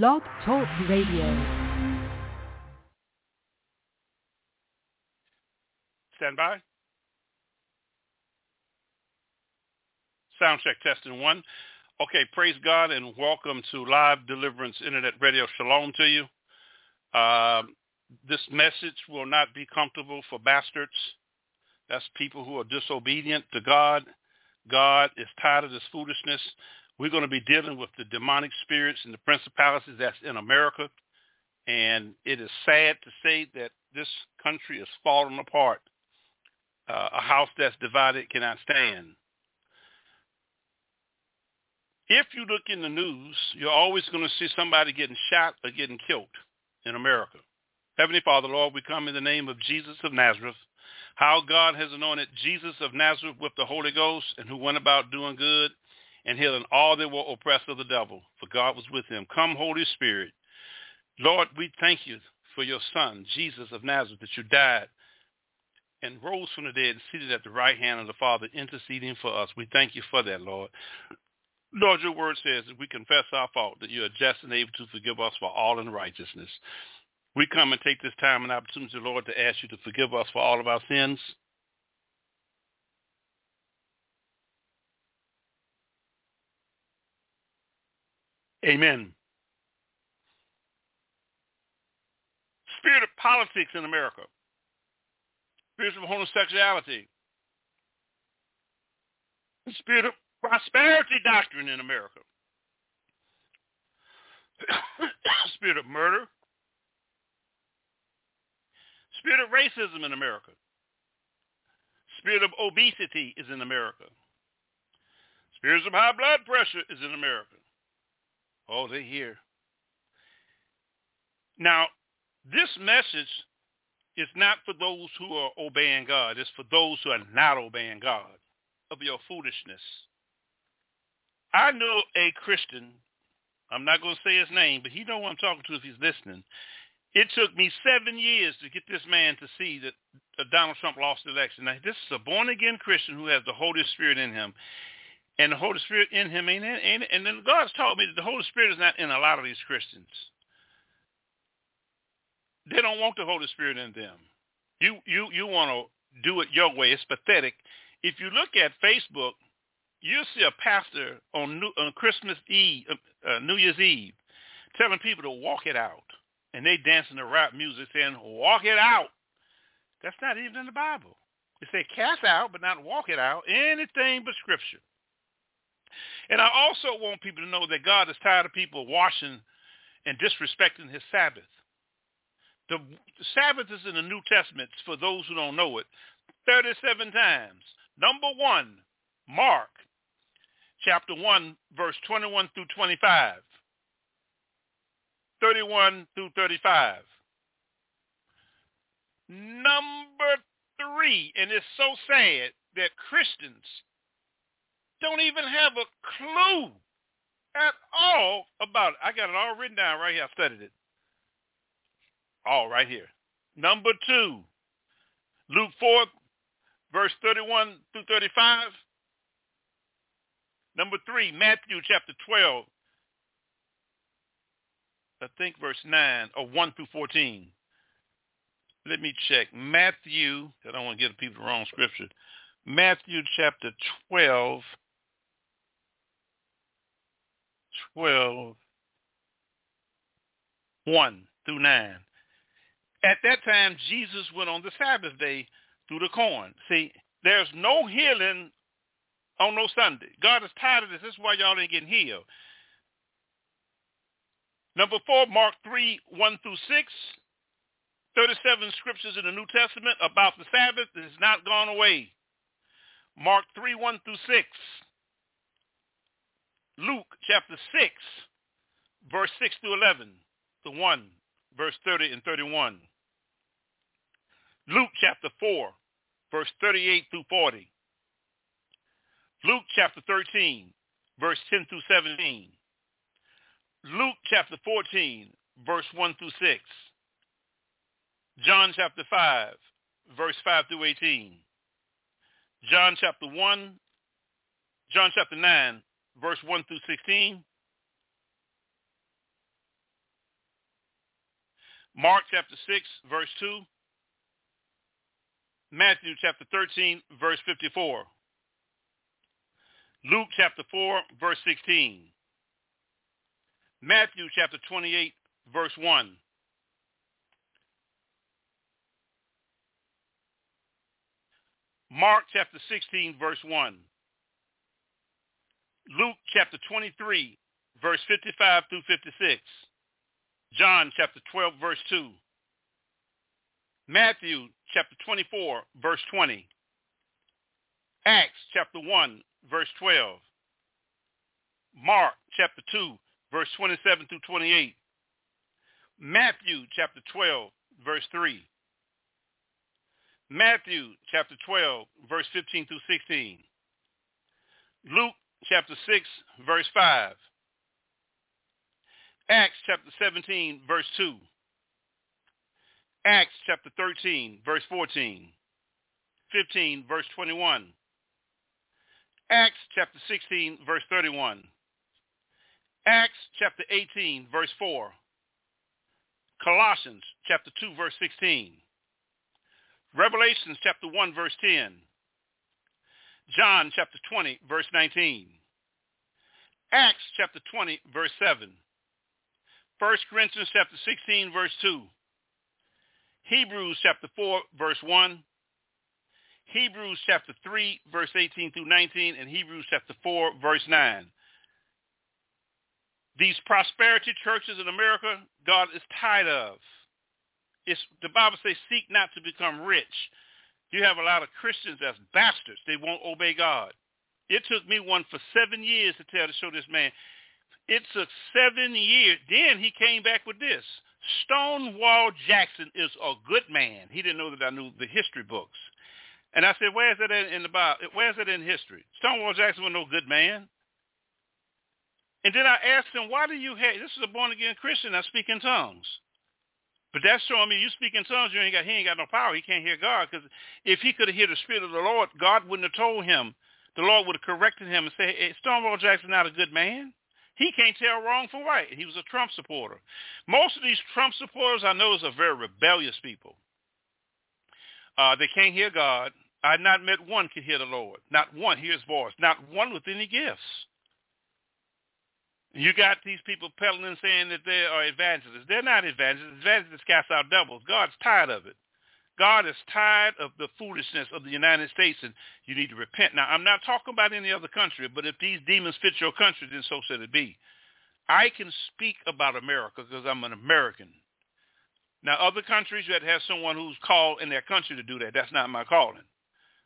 Blog Talk Radio. Stand by. Sound check testing one. Okay, praise God and welcome to Live Deliverance Internet Radio. Shalom to you. Uh, this message will not be comfortable for bastards. That's people who are disobedient to God. God is tired of this foolishness. We're going to be dealing with the demonic spirits and the principalities that's in America. And it is sad to say that this country is falling apart. Uh, a house that's divided cannot stand. If you look in the news, you're always going to see somebody getting shot or getting killed in America. Heavenly Father, Lord, we come in the name of Jesus of Nazareth, how God has anointed Jesus of Nazareth with the Holy Ghost and who went about doing good and healing all that were oppressed of the devil, for God was with him. Come, Holy Spirit. Lord, we thank you for your son, Jesus of Nazareth, that you died and rose from the dead and seated at the right hand of the Father, interceding for us. We thank you for that, Lord. Lord, your word says that we confess our fault, that you are just and able to forgive us for all unrighteousness. We come and take this time and opportunity, Lord, to ask you to forgive us for all of our sins. Amen. Spirit of politics in America. Spirit of homosexuality. Spirit of prosperity doctrine in America. spirit of murder. Spirit of racism in America. Spirit of obesity is in America. Spirits of high blood pressure is in America. Oh, they hear. Now, this message is not for those who are obeying God. It's for those who are not obeying God of your foolishness. I know a Christian. I'm not going to say his name, but he know who I'm talking to if he's listening. It took me seven years to get this man to see that Donald Trump lost the election. Now, this is a born-again Christian who has the Holy Spirit in him. And the Holy Spirit in him ain't, ain't and then God's taught me that the Holy Spirit is not in a lot of these Christians. They don't want the Holy Spirit in them. You you you want to do it your way. It's pathetic. If you look at Facebook, you'll see a pastor on New, on Christmas Eve, uh, uh, New Year's Eve, telling people to walk it out, and they dancing to rap music saying "walk it out." That's not even in the Bible. It say cast out, but not walk it out. Anything but Scripture. And I also want people to know that God is tired of people washing and disrespecting his Sabbath. The, Sabbath is in the New Testament, for those who don't know it, 37 times. Number one, Mark chapter 1, verse 21 through 25. 31 through 35. Number three, and it's so sad that Christians don't even have a clue at all about it. I got it all written down right here. I studied it. All right here. Number two, Luke 4, verse 31 through 35. Number three, Matthew chapter 12, I think verse 9, or 1 through 14. Let me check. Matthew, I don't want to give people the wrong scripture. Matthew chapter 12, 12, 1 through 9. At that time, Jesus went on the Sabbath day through the corn. See, there's no healing on no Sunday. God is tired of this. This is why y'all ain't getting healed. Number four, Mark 3, 1 through 6. 37 scriptures in the New Testament about the Sabbath that has not gone away. Mark 3, 1 through 6. Luke chapter 6, verse 6 through 11 to 1, verse 30 and 31. Luke chapter 4, verse 38 through 40. Luke chapter 13, verse 10 through 17. Luke chapter 14, verse 1 through 6. John chapter 5, verse 5 through 18. John chapter 1, John chapter 9, verse 1 through 16. Mark chapter 6, verse 2. Matthew chapter 13, verse 54. Luke chapter 4, verse 16. Matthew chapter 28, verse 1. Mark chapter 16, verse 1. Luke chapter 23, verse 55 through 56. John chapter 12, verse 2. Matthew chapter 24, verse 20. Acts chapter 1, verse 12. Mark chapter 2, verse 27 through 28. Matthew chapter 12, verse 3. Matthew chapter 12, verse 15 through 16. Luke chapter 6, verse 5. Acts chapter 17, verse 2. Acts chapter 13, verse 14. 15, verse 21. Acts chapter 16, verse 31. Acts chapter 18, verse 4. Colossians chapter 2, verse 16. Revelations chapter 1, verse 10. John chapter 20, verse 19. Acts chapter 20, verse 7. 1 Corinthians chapter 16, verse 2. Hebrews chapter 4, verse 1. Hebrews chapter 3, verse 18 through 19, and Hebrews chapter 4, verse 9. These prosperity churches in America, God is tired of. It's, the Bible says, seek not to become rich. You have a lot of Christians that's bastards. They won't obey God. It took me one for seven years to tell to show this man. It took seven years. Then he came back with this. Stonewall Jackson is a good man. He didn't know that I knew the history books. And I said, where is it in the Bible? Where is it in history? Stonewall Jackson was no good man. And then I asked him, why do you have, this is a born-again Christian, I speak in tongues. But that's showing me you speak in tongues, you ain't got, he ain't got no power. He can't hear God. Because if he could have heard the Spirit of the Lord, God wouldn't have told him. The Lord would have corrected him and said, hey, Stonewall Jackson not a good man. He can't tell wrong from right. He was a Trump supporter. Most of these Trump supporters I know is are very rebellious people. Uh, they can't hear God. I've not met one can hear the Lord. Not one hears voice. Not one with any gifts. You got these people peddling and saying that they are evangelists. They're not evangelists. Evangelists cast out devils. God's tired of it. God is tired of the foolishness of the United States, and you need to repent. Now, I'm not talking about any other country, but if these demons fit your country, then so should it be. I can speak about America because I'm an American. Now, other countries that have someone who's called in their country to do that, that's not my calling.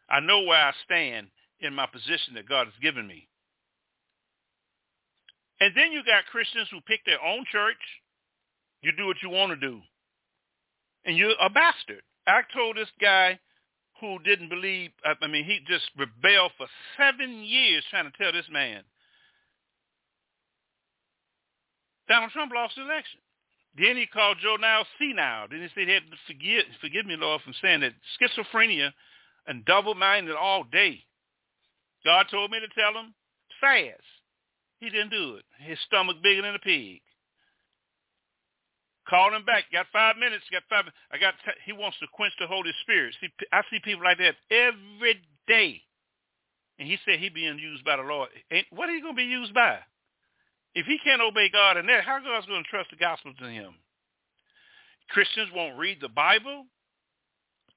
I know where I stand in my position that God has given me. And then you got Christians who pick their own church. You do what you want to do. And you're a bastard. I told this guy who didn't believe, I mean, he just rebelled for seven years trying to tell this man. Donald Trump lost the election. Then he called Joe Niles senile. Then he said he had to forgive, forgive me, Lord, from saying that schizophrenia and double-minded all day. God told me to tell him, fast. He didn't do it. His stomach bigger than a pig. Called him back. Got five minutes. Got five. I got. He wants to quench the Holy Spirit. See, I see people like that every day. And he said he being used by the Lord. And what are you going to be used by? If he can't obey God in that, how God's going to trust the gospel to him? Christians won't read the Bible.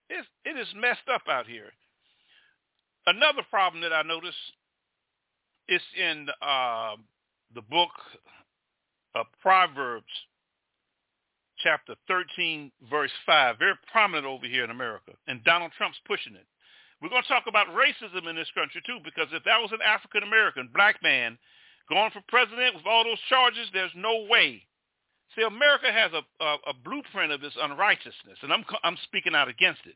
It's, it is messed up out here. Another problem that I notice is in uh, the book of Proverbs, chapter 13, verse 5, very prominent over here in America, and Donald Trump's pushing it. We're going to talk about racism in this country too, because if that was an African American black man going for president with all those charges, there's no way. See, America has a, a, a blueprint of this unrighteousness, and I'm I'm speaking out against it.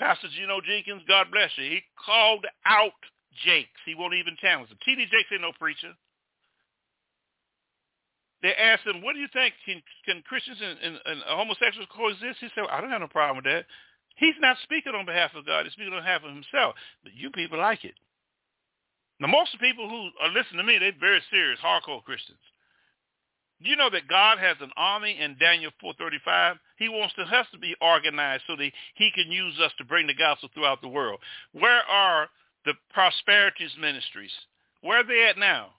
Pastor Gino Jennings, God bless you. He called out Jakes. He won't even challenge him. T.D. Jakes ain't no preacher. They asked him, what do you think? Can, can Christians and, and, and homosexuals coexist? He said, I don't have no problem with that. He's not speaking on behalf of God. He's speaking on behalf of himself. But you people like it. Now, most of the people who are listening to me, they're very serious, hardcore Christians. Do you know that God has an army in Daniel 4.35? He wants to, us to be organized so that he can use us to bring the gospel throughout the world. Where are the prosperities ministries? Where are they at now?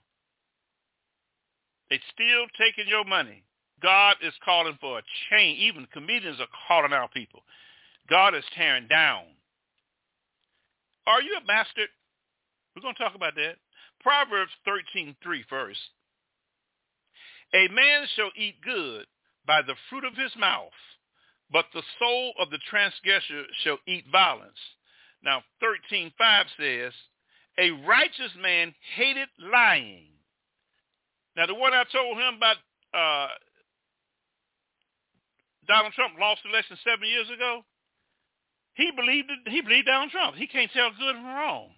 They still taking your money. God is calling for a change. Even comedians are calling out people. God is tearing down. Are you a bastard? We're going to talk about that. Proverbs 13.3 first. A man shall eat good by the fruit of his mouth, but the soul of the transgressor shall eat violence. Now 13.5 says, a righteous man hated lying. Now the one I told him about uh, Donald Trump lost the election seven years ago, he believed he believed Donald Trump. He can't tell good from wrong.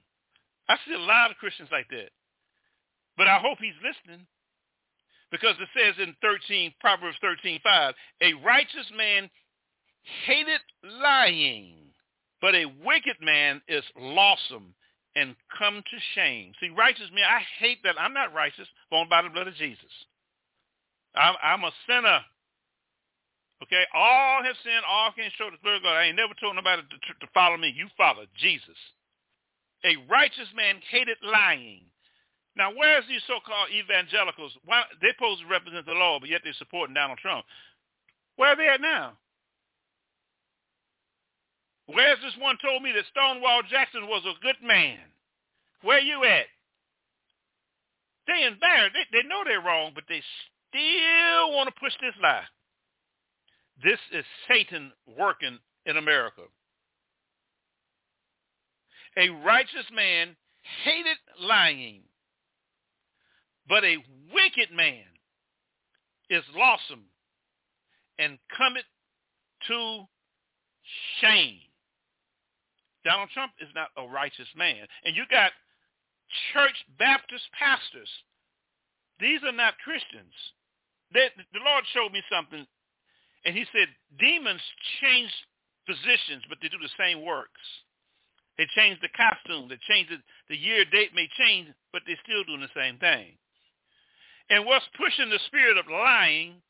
I see a lot of Christians like that. But I hope he's listening because it says in 13, Proverbs 13:5, a righteous man hated lying, but a wicked man is loathsome and come to shame. See, righteous man, I hate that. I'm not righteous, born by the blood of Jesus. I'm, I'm a sinner. Okay, all have sinned, all can show the glory of God. I ain't never told nobody to, to follow me. You follow Jesus. A righteous man hated lying. Now, where's these so-called evangelicals? Why, they're supposed to represent the law, but yet they're supporting Donald Trump. Where are they at now? Where's this one told me that Stonewall Jackson was a good man? Where you at? They embarrassed. They, they know they're wrong, but they still want to push this lie. This is Satan working in America. A righteous man hated lying, but a wicked man is loathsome and cometh to shame. Donald Trump is not a righteous man. And you got church Baptist pastors. These are not Christians. They, the Lord showed me something and he said, demons change positions, but they do the same works. They change the costume. They change the, the year date may change, but they're still doing the same thing. And what's pushing the spirit of lying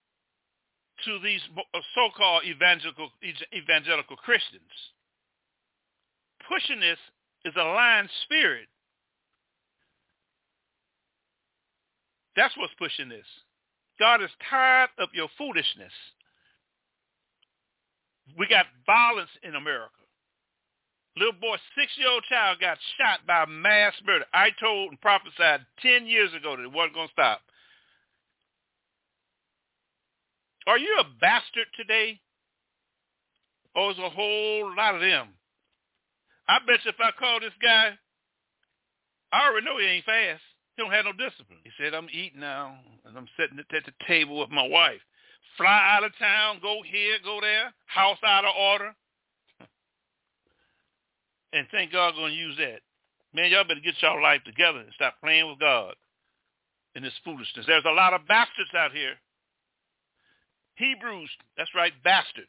to these uh, so-called evangelical, evangelical Christians? Pushing this is a lying spirit. That's what's pushing this. God is tired of your foolishness. We got violence in America. Little boy, six-year-old child got shot by a mass murder. I told and prophesied 10 years ago that it wasn't going to stop. Are you a bastard today? Or is a whole lot of them? I bet you if I call this guy, I already know he ain't fast. He don't have no discipline. He said, I'm eating now, and I'm sitting at the table with my wife fly out of town, go here, go there, house out of order. and thank God going to use that. Man, y'all better get y'all life together and stop playing with God in this foolishness. There's a lot of bastards out here. Hebrews, that's right, bastards.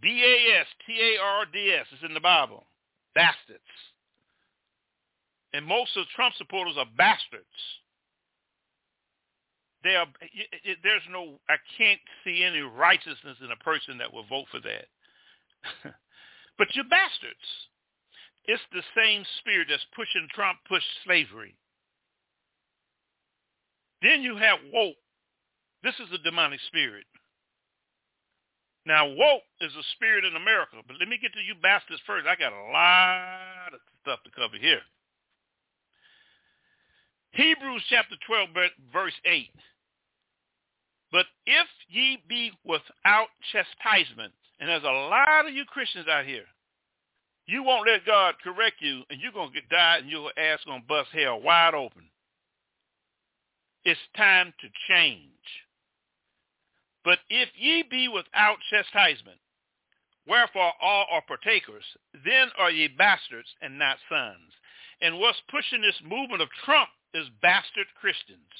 B-A-S-T-A-R-D-S is in the Bible. Bastards. And most of Trump supporters are bastards they are, there's no, I can't see any righteousness in a person that will vote for that. but you're bastards. It's the same spirit that's pushing Trump, push slavery. Then you have woke. This is a demonic spirit. Now, woke is a spirit in America, but let me get to you bastards first. I got a lot of stuff to cover here. Hebrews chapter 12, verse 8. But if ye be without chastisement, and there's a lot of you Christians out here, you won't let God correct you, and you're going to get died, and your ass going to bust hell wide open. It's time to change. But if ye be without chastisement, wherefore all are partakers, then are ye bastards and not sons. And what's pushing this movement of Trump is bastard Christians.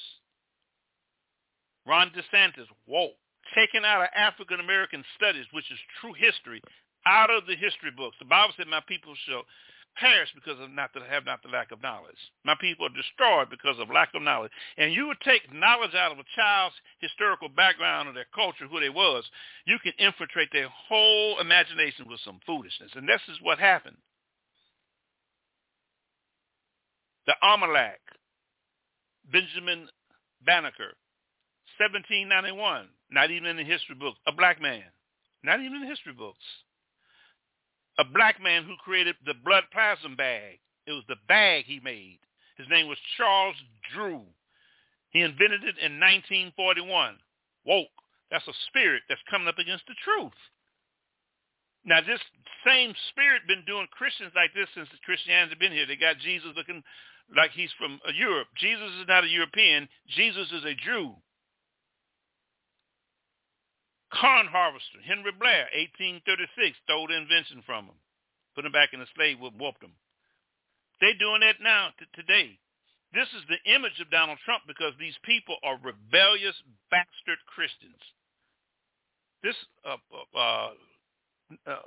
Ron DeSantis, whoa, taken out of African American studies, which is true history, out of the history books. The Bible said, my people shall perish because of not to have not the lack of knowledge. My people are destroyed because of lack of knowledge. And you would take knowledge out of a child's historical background or their culture, who they was, you can infiltrate their whole imagination with some foolishness. And this is what happened. The Almanac, Benjamin Banneker, 1791, not even in the history books, a black man, not even in the history books a black man who created the blood plasma bag. It was the bag he made. His name was Charles Drew. He invented it in 1941. Woke. That's a spirit that's coming up against the truth. Now, this same spirit been doing Christians like this since Christianity been here. They got Jesus looking like he's from Europe. Jesus is not a European. Jesus is a Jew. Corn harvester, Henry Blair, 1836, stole the invention from him. Put him back in the slave whip, whooped him. They're doing that now t- today. This is the image of Donald Trump because these people are rebellious bastard Christians. This uh, uh, uh,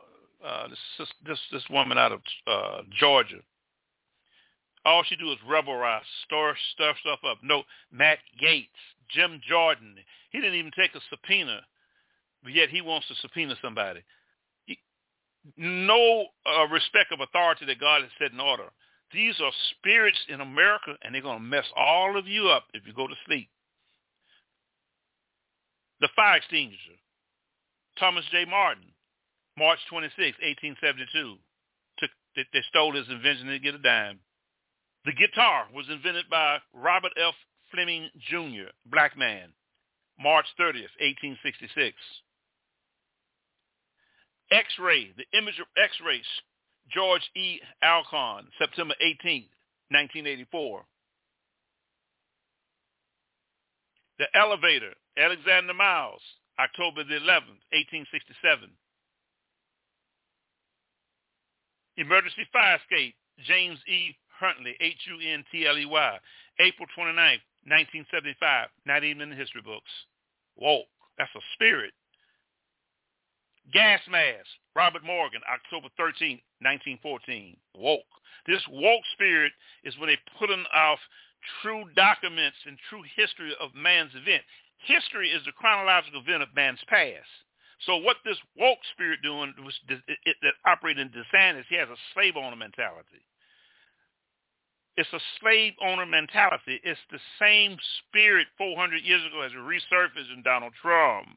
uh this, this this woman out of uh, Georgia, all she do is rebelize, stir stuff stuff up. No, Matt Gaetz, Jim Jordan, he didn't even take a subpoena but yet he wants to subpoena somebody. no uh, respect of authority that God has set in order. These are spirits in America, and they're going to mess all of you up if you go to sleep. The fire extinguisher, Thomas J. Martin, March 26, 1872. Took, they, they stole his invention to get a dime. The guitar was invented by Robert F. Fleming Jr., black man, March 30th, 1866. X-ray, the image of X-rays, George E. Alcorn, September 18, 1984. The elevator, Alexander Miles, October the 11th, 1867. Emergency fire escape, James E. Huntley, H-U-N-T-L-E-Y, April 29, 1975. Not even in the history books. Whoa, that's a spirit. Gas mask, Robert Morgan, October 13, 1914. Woke. This woke spirit is when they put off true documents and true history of man's event. History is the chronological event of man's past. So what this woke spirit doing was it, it, that operating in DeSantis, he has a slave owner mentality. It's a slave owner mentality. It's the same spirit 400 years ago as it resurfaced in Donald Trump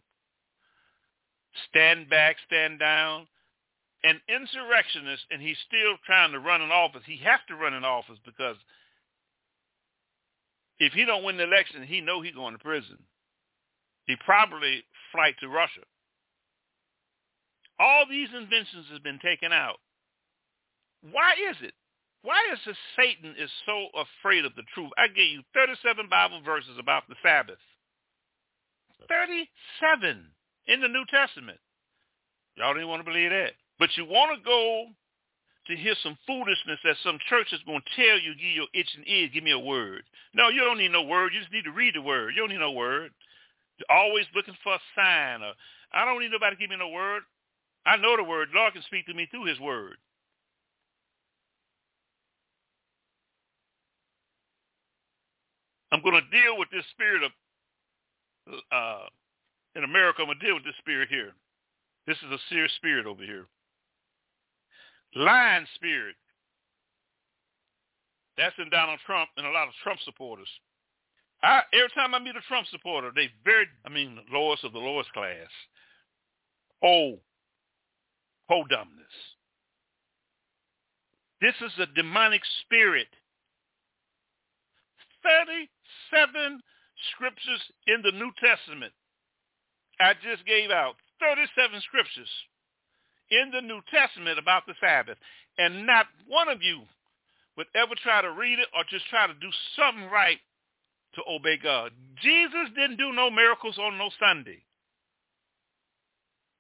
stand back, stand down. An insurrectionist, and he's still trying to run an office. He has to run an office because if he don't win the election, he know he going to prison. He probably flight to Russia. All these inventions have been taken out. Why is it? Why is it Satan is so afraid of the truth? I gave you 37 Bible verses about the Sabbath. 37 in the New Testament. Y'all didn't want to believe that. But you want to go to hear some foolishness that some church is going to tell you, give your itching ears, give me a word. No, you don't need no word. You just need to read the word. You don't need no word. You're always looking for a sign. Or, I don't need nobody to give me no word. I know the word. Lord can speak to me through his word. I'm going to deal with this spirit of uh, in America, I'm going to deal with this spirit here. This is a serious spirit over here. Lying spirit. That's in Donald Trump and a lot of Trump supporters. I, every time I meet a Trump supporter, they very, I mean, the lowest of the lowest class. Oh, oh dumbness. This is a demonic spirit. 37 scriptures in the New Testament I just gave out 37 scriptures in the New Testament about the Sabbath, and not one of you would ever try to read it or just try to do something right to obey God. Jesus didn't do no miracles on no Sunday.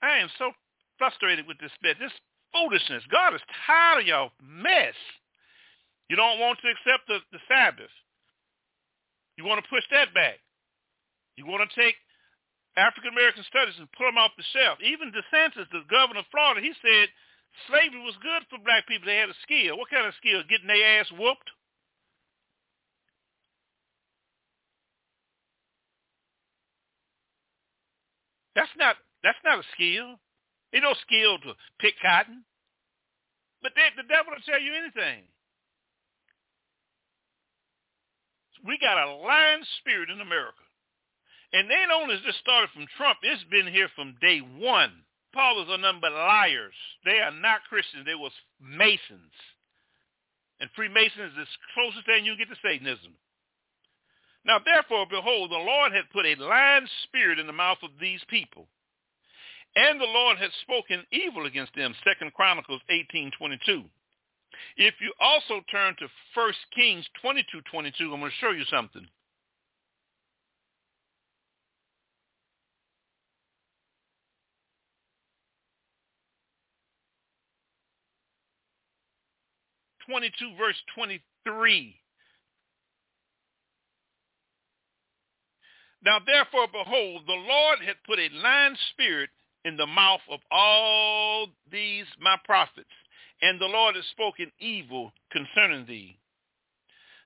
I am so frustrated with this bit. This foolishness. God is tired of y'all mess. You don't want to accept the, the Sabbath. You want to push that back. You want to take African American studies and put them off the shelf. Even DeSantis, the governor of Florida, he said Slavery was good for black people. They had a skill. What kind of skill? Getting their ass whooped? That's not that's not a skill. Ain't no skill to pick cotton. But they, the devil will tell you anything. We got a lion spirit in America. And they only just started from Trump, it's been here from day one. Paul are nothing but liars. They are not Christians. They was Masons. And Freemasons is the closest thing you get to Satanism. Now therefore, behold, the Lord had put a lying spirit in the mouth of these people. And the Lord had spoken evil against them, Second Chronicles 18.22. If you also turn to 1 Kings 22.22, I'm going to show you something. Twenty-two, verse twenty-three. Now therefore, behold, the Lord had put a lying spirit in the mouth of all these my prophets, and the Lord has spoken evil concerning thee.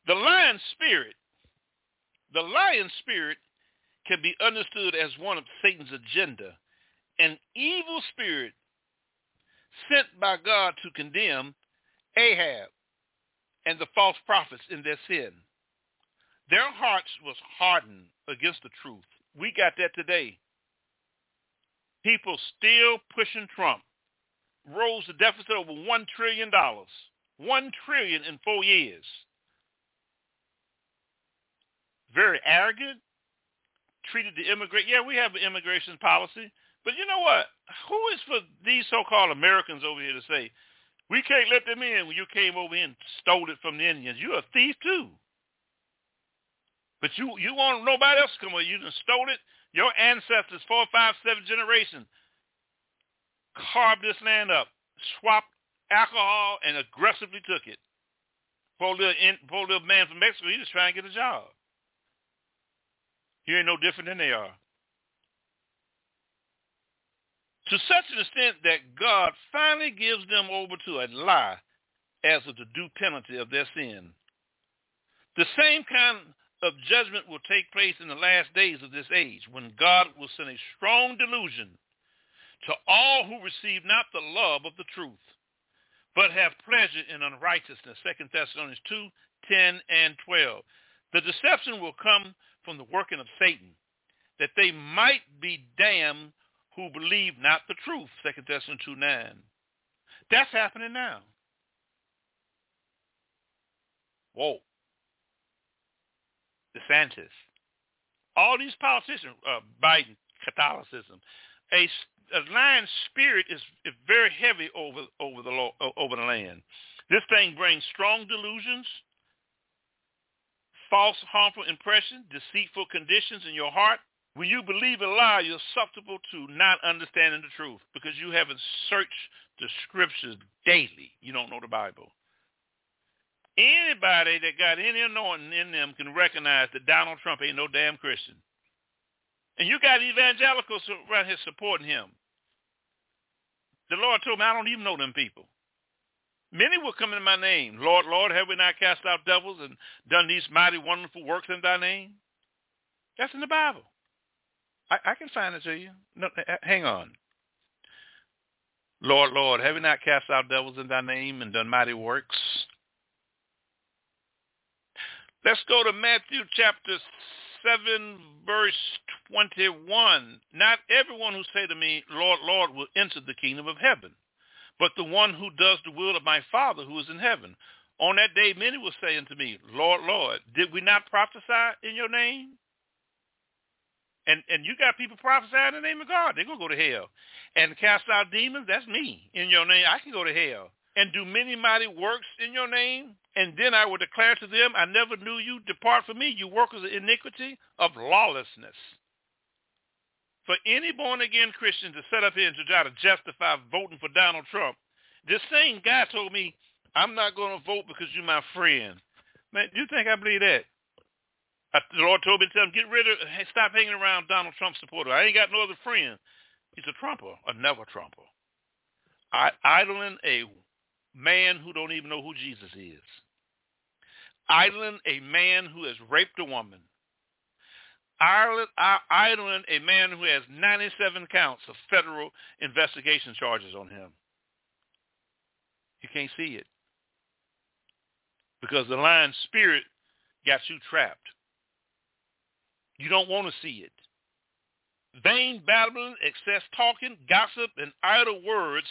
The lion spirit, the lion spirit can be understood as one of Satan's agenda, an evil spirit sent by God to condemn Ahab and the false prophets in their sin. Their hearts was hardened against the truth. We got that today. People still pushing Trump. Rose the deficit over $1 trillion. 1 trillion in four years. Very arrogant. Treated the immigrant. Yeah, we have an immigration policy. But you know what? Who is for these so-called Americans over here to say, we can't let them in when you came over here and stole it from the Indians. You're a thief too. But you you want nobody else to come over. You done stole it. Your ancestors, four, five, seven generations, carved this land up, swapped alcohol, and aggressively took it. Poor little, poor little man from Mexico, he just trying to get a job. He ain't no different than they are. To such an extent that God finally gives them over to a lie as of the due penalty of their sin. The same kind of judgment will take place in the last days of this age when God will send a strong delusion to all who receive not the love of the truth, but have pleasure in unrighteousness. 2 Thessalonians 2, 10 and 12. The deception will come from the working of Satan, that they might be damned who believe not the truth. 2 Thessalonians 2, 9. That's happening now. Whoa. DeSantis, all these politicians, uh, Biden, Catholicism, a, a lying spirit is, is very heavy over over the over the land. This thing brings strong delusions, false, harmful impressions, deceitful conditions in your heart. When you believe a lie, you're susceptible to not understanding the truth because you haven't searched the scriptures daily. You don't know the Bible. Anybody that got any anointing in them can recognize that Donald Trump ain't no damn Christian. And you got evangelicals around here supporting him. The Lord told me I don't even know them people. Many will come in my name. Lord, Lord, have we not cast out devils and done these mighty wonderful works in thy name? That's in the Bible. I, I can find it to you. No, uh, uh, hang on. Lord, Lord, have we not cast out devils in thy name and done mighty works? Let's go to Matthew chapter 7, verse 21. Not everyone who say to me, Lord, Lord, will enter the kingdom of heaven, but the one who does the will of my Father who is in heaven. On that day, many will say unto me, Lord, Lord, did we not prophesy in your name? And and you got people prophesying in the name of God. They're going to go to hell. And cast out demons, that's me. In your name, I can go to hell and do many mighty works in your name? And then I will declare to them, I never knew you. Depart from me, you workers of iniquity, of lawlessness. For any born-again Christian to set up here and to try to justify voting for Donald Trump, this same guy told me, I'm not going to vote because you're my friend. Man, do you think I believe that? The Lord told me to tell him, get rid of, stop hanging around Donald Trump supporter. I ain't got no other friend. He's a Trumper, a never Trumper. I, idling a man who don't even know who Jesus is. Idling a man who has raped a woman. Idling a man who has 97 counts of federal investigation charges on him. You can't see it. Because the lying spirit got you trapped. You don't want to see it. Vain babbling, excess talking, gossip, and idle words.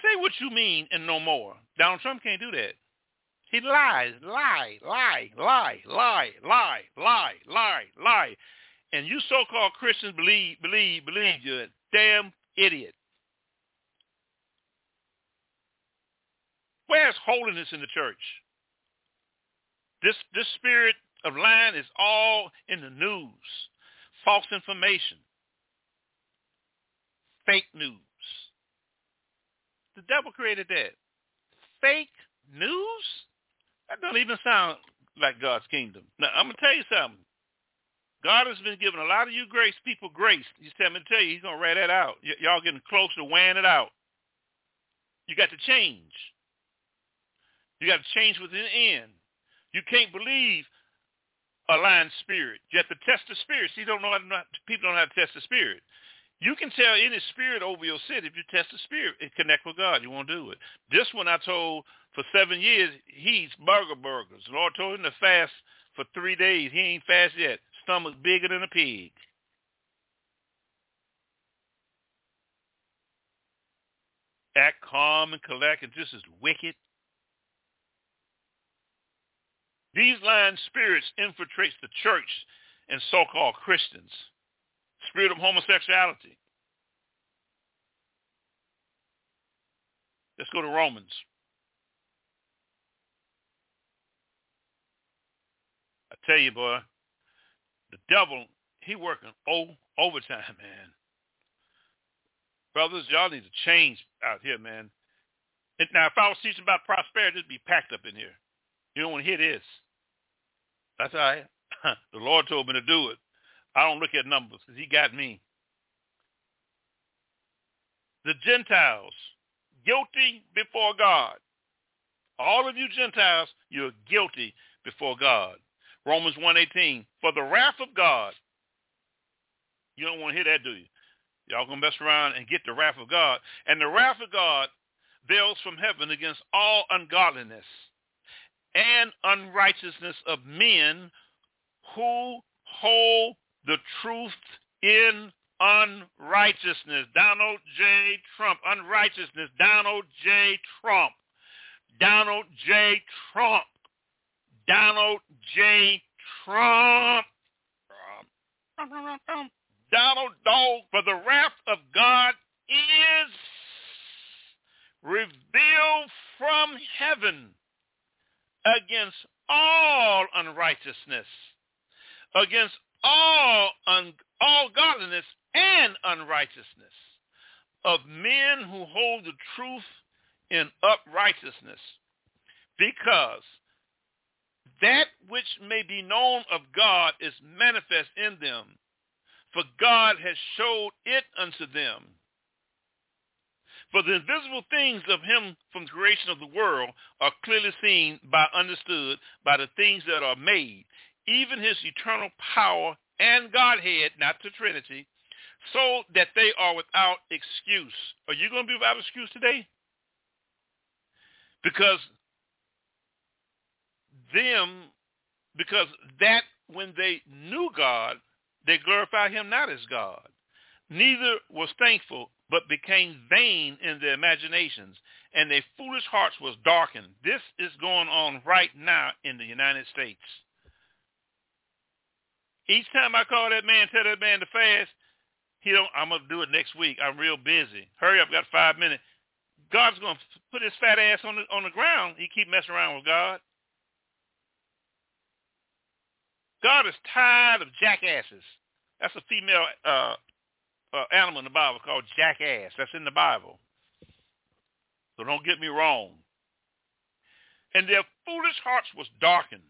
Say what you mean and no more. Donald Trump can't do that. He lies, lie, lie, lie, lie, lie, lie, lie, lie. And you so-called Christians believe, believe, believe you're a damn idiot. Where's holiness in the church? This this spirit of lying is all in the news. False information. Fake news. The devil created that. Fake news? That doesn't even sound like God's kingdom. Now, I'm going to tell you something. God has been giving a lot of you grace people grace. He's telling me to tell you, he's going to rat that out. Y- y'all getting close to wearing it out. You got to change. You got to change within the end. You can't believe a lying spirit. You have to test the spirit. See, don't know how to, people don't know how to test the spirit. You can tell any spirit over your city if you test the spirit and connect with God. You won't do it. This one I told for seven years, he eats burger burgers. The Lord told him to fast for three days. He ain't fast yet. Stomach bigger than a pig. Act calm and collect, and this is wicked. These lying spirits infiltrates the church and so-called Christians. Spirit of homosexuality. Let's go to Romans. I tell you, boy, the devil, he working overtime, man. Brothers, y'all need to change out here, man. Now, if I was teaching about prosperity, it'd be packed up in here. You don't want to hear this. That's all right. the Lord told me to do it. I don't look at numbers because he got me. The Gentiles, guilty before God. All of you Gentiles, you're guilty before God. Romans 1.18, for the wrath of God. You don't want to hear that, do you? Y'all going to mess around and get the wrath of God. And the wrath of God veils from heaven against all ungodliness and unrighteousness of men who hold the truth in unrighteousness. Donald J. Trump. Unrighteousness. Donald J. Trump. Donald J. Trump. Donald J. Trump. Donald Dog, for the wrath of God is revealed from heaven against all unrighteousness, against all un, all godliness and unrighteousness of men who hold the truth in uprightness, because that which may be known of God is manifest in them, for God has showed it unto them. For the invisible things of him from the creation of the world are clearly seen by understood by the things that are made, even his eternal power and Godhead, not the Trinity, so that they are without excuse. Are you going to be without excuse today? Because them, because that when they knew God, they glorified him not as God. Neither was thankful, but became vain in their imaginations, and their foolish hearts was darkened. This is going on right now in the United States. Each time I call that man, tell that man to fast, he don't. I'm gonna do it next week. I'm real busy. Hurry up, got five minutes. God's gonna put his fat ass on the on the ground. He keep messing around with God. God is tired of jackasses. That's a female uh, uh, animal in the Bible called jackass. That's in the Bible. So don't get me wrong. And their foolish hearts was darkened.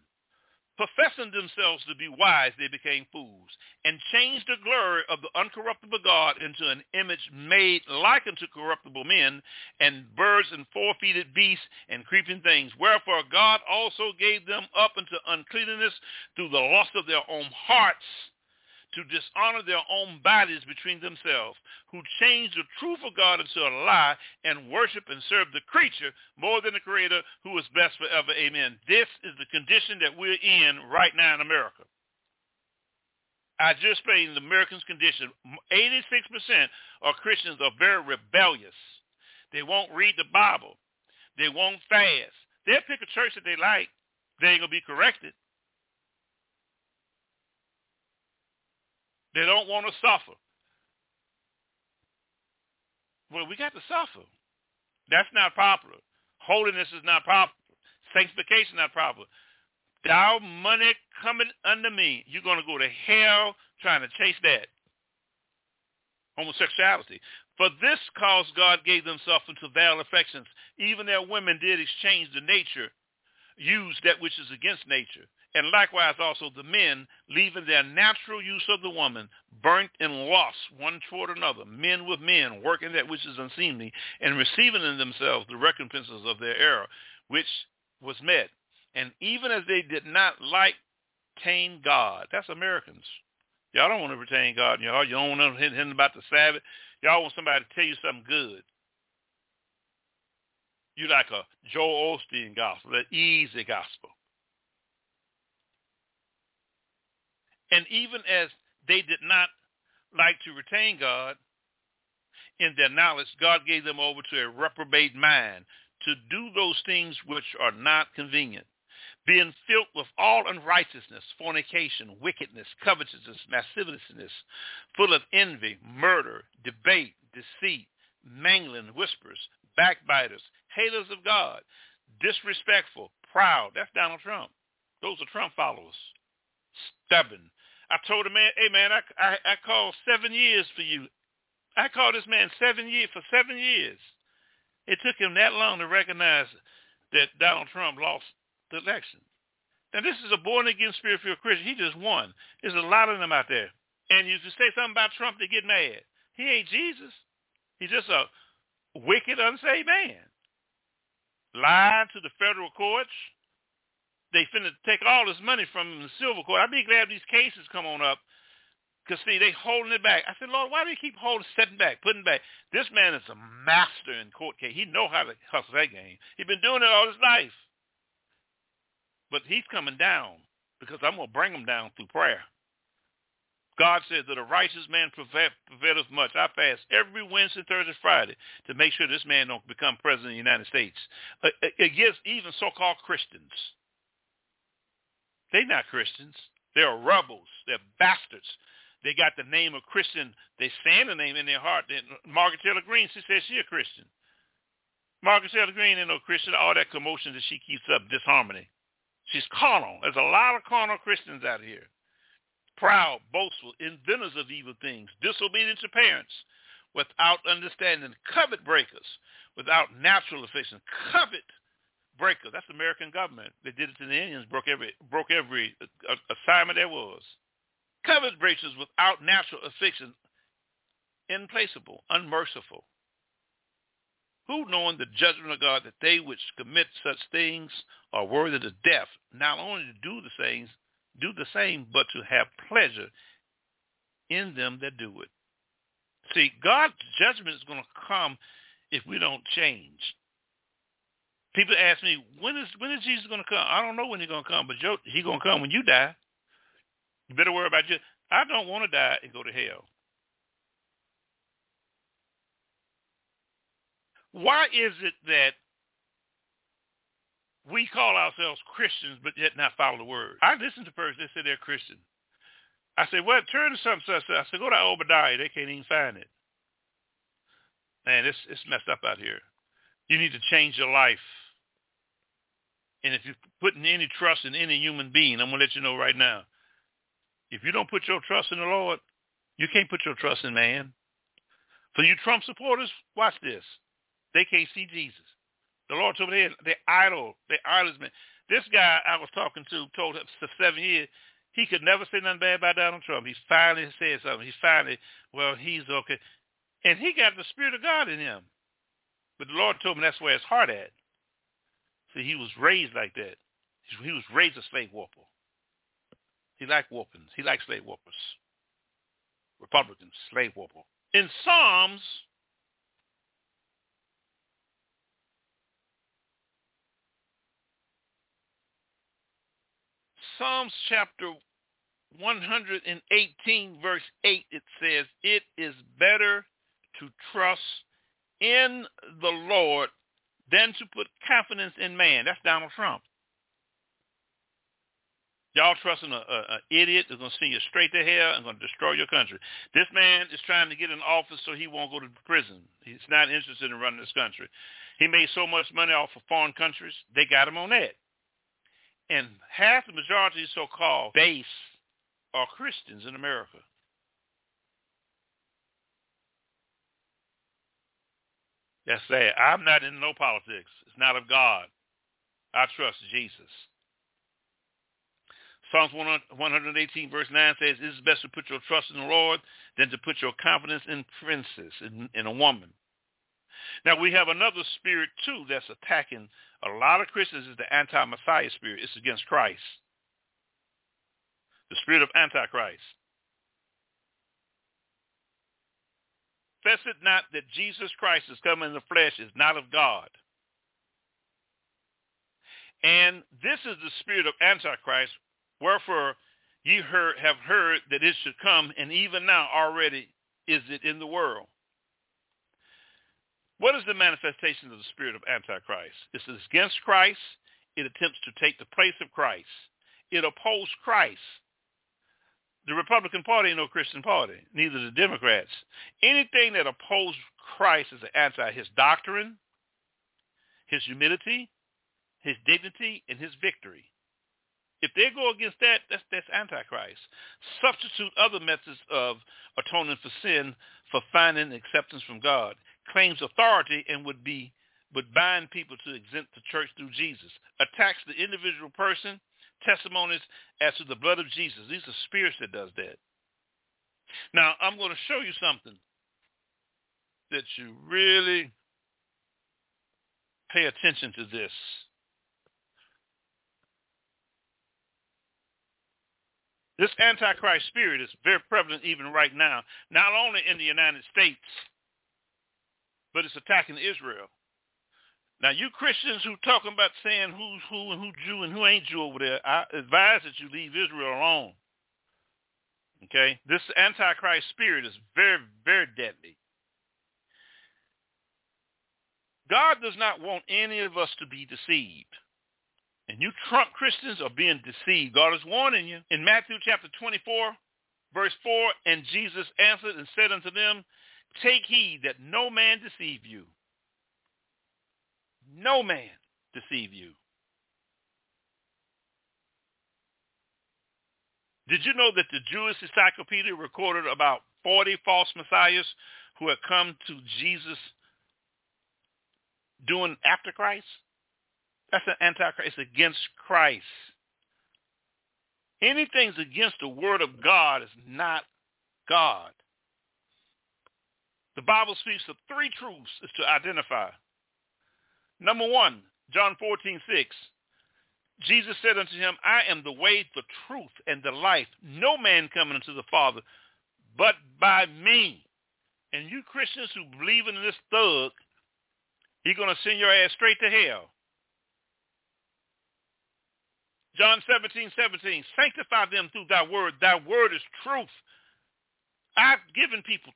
Professing themselves to be wise, they became fools, and changed the glory of the uncorruptible God into an image made like unto corruptible men, and birds and four-feeted beasts and creeping things. Wherefore God also gave them up unto uncleanness through the lust of their own hearts, to dishonor their own bodies between themselves, who change the truth of God into a lie and worship and serve the creature more than the creator who is blessed forever. Amen. This is the condition that we're in right now in America. I just explained the Americans' condition. 86% of Christians are very rebellious. They won't read the Bible. They won't fast. They'll pick a church that they like. They ain't going to be corrected. They don't want to suffer. Well, we got to suffer. That's not popular. Holiness is not popular. Sanctification is not popular. Thou money coming under me. You're going to go to hell trying to chase that. Homosexuality. For this cause God gave themselves into vile affections. Even their women did exchange the nature, use that which is against nature and likewise also the men, leaving their natural use of the woman, burnt and lost one toward another, men with men, working that which is unseemly, and receiving in themselves the recompenses of their error, which was met. And even as they did not like retain God, that's Americans. Y'all don't want to retain God. Y'all, you don't want to hear about the Sabbath. Y'all want somebody to tell you something good. You like a Joel Osteen gospel, the easy gospel. And even as they did not like to retain God in their knowledge, God gave them over to a reprobate mind to do those things which are not convenient, being filled with all unrighteousness, fornication, wickedness, covetousness, lasciviousness, full of envy, murder, debate, deceit, mangling, whispers, backbiters, haters of God, disrespectful, proud. That's Donald Trump. Those are Trump followers. Stubborn, I told him, man, hey man, I, I I called seven years for you. I called this man seven years for seven years. It took him that long to recognize that Donald Trump lost the election. Now this is a born again spirit filled Christian. He just won. There's a lot of them out there. And you just say something about Trump, they get mad. He ain't Jesus. He's just a wicked, unsaved man. Lied to the federal courts, they finna take all this money from the silver court. I'd be glad these cases come on up. Because, see, they holding it back. I said, Lord, why do you keep holding, setting back, putting back? This man is a master in court case. He know how to hustle that game. He's been doing it all his life. But he's coming down because I'm going to bring him down through prayer. God says that a righteous man prevaileth much. I fast every Wednesday, Thursday, Friday to make sure this man don't become president of the United States. Uh, against even so-called Christians. They're not Christians. They're rebels. They're bastards. They got the name of Christian. They stand the name in their heart. Margaret Taylor Greene, she says she's a Christian. Margaret Taylor Greene ain't no Christian. All that commotion that she keeps up, disharmony. She's carnal. There's a lot of carnal Christians out here. Proud, boastful, inventors of evil things, disobedient to parents, without understanding, covet breakers, without natural affection, covet breaker. That's the American government. They did it to the Indians, broke every broke every assignment there was. Covenant breakers without natural affliction, implacable, unmerciful. Who knowing the judgment of God that they which commit such things are worthy of death, not only to do the things, do the same, but to have pleasure in them that do it. See, God's judgment is going to come if we don't change. People ask me, when is when is Jesus going to come? I don't know when he's going to come, but Joe, he's going to come when you die. You better worry about you. I don't want to die and go to hell. Why is it that we call ourselves Christians but yet not follow the word? I listen to persons that say they're Christian. I say, well, turn to something such. I said, go to Obadiah. They can't even find it. Man, it's it's messed up out here. You need to change your life. And if you're putting any trust in any human being, I'm going to let you know right now. If you don't put your trust in the Lord, you can't put your trust in man. For you Trump supporters, watch this. They can't see Jesus. The Lord told me they, they idol, they idols, man. This guy I was talking to told him for seven years he could never say nothing bad about Donald Trump. He finally said something. He finally, well, he's okay. And he got the Spirit of God in him. But the Lord told him that's where his heart at. See, he was raised like that. He was raised a slave whooper. He liked whoopings. He liked slave whoopers. Republicans, slave whooper. In Psalms, Psalms chapter 118 verse 8, it says, it is better to trust in the Lord than to put confidence in man. That's Donald Trump. Y'all trusting a, a, a idiot that's going to send you straight to hell and going to destroy your country. This man is trying to get in office so he won't go to prison. He's not interested in running this country. He made so much money off of foreign countries, they got him on that. And half the majority of so-called base are Christians in America. That's sad. I'm not in no politics. It's not of God. I trust Jesus. Psalms 118 verse 9 says, it is best to put your trust in the Lord than to put your confidence in princes, in, in a woman. Now we have another spirit too that's attacking a lot of Christians is the anti-Messiah spirit. It's against Christ. The spirit of Antichrist. Confess it not that Jesus Christ is come in the flesh is not of God. And this is the spirit of Antichrist, wherefore ye heard, have heard that it should come, and even now already is it in the world. What is the manifestation of the spirit of Antichrist? It's against Christ. It attempts to take the place of Christ. It opposes Christ. The Republican Party ain't no Christian party, neither the Democrats. Anything that opposes Christ is an anti his doctrine, his humility, his dignity, and his victory. If they go against that, that's, that's Antichrist. Substitute other methods of atoning for sin for finding acceptance from God. Claims authority and would be would bind people to exempt the church through Jesus. Attacks the individual person testimonies as to the blood of Jesus. These are spirits that does that. Now, I'm going to show you something that you really pay attention to this. This Antichrist spirit is very prevalent even right now, not only in the United States, but it's attacking Israel. Now, you Christians who talking about saying who's who and who Jew and who ain't Jew over there, I advise that you leave Israel alone. Okay? This Antichrist spirit is very, very deadly. God does not want any of us to be deceived. And you Trump Christians are being deceived. God is warning you. In Matthew chapter 24, verse 4, and Jesus answered and said unto them, Take heed that no man deceive you no man deceive you. Did you know that the Jewish Encyclopedia recorded about 40 false messiahs who had come to Jesus doing after Christ? That's an antichrist. Against Christ. Anything's against the word of God is not God. The Bible speaks of three truths is to identify. Number one, John 14, 6. Jesus said unto him, I am the way, the truth, and the life. No man coming unto the Father but by me. And you Christians who believe in this thug, he's going to send your ass straight to hell. John 17, 17. Sanctify them through thy word. Thy word is truth. I've given people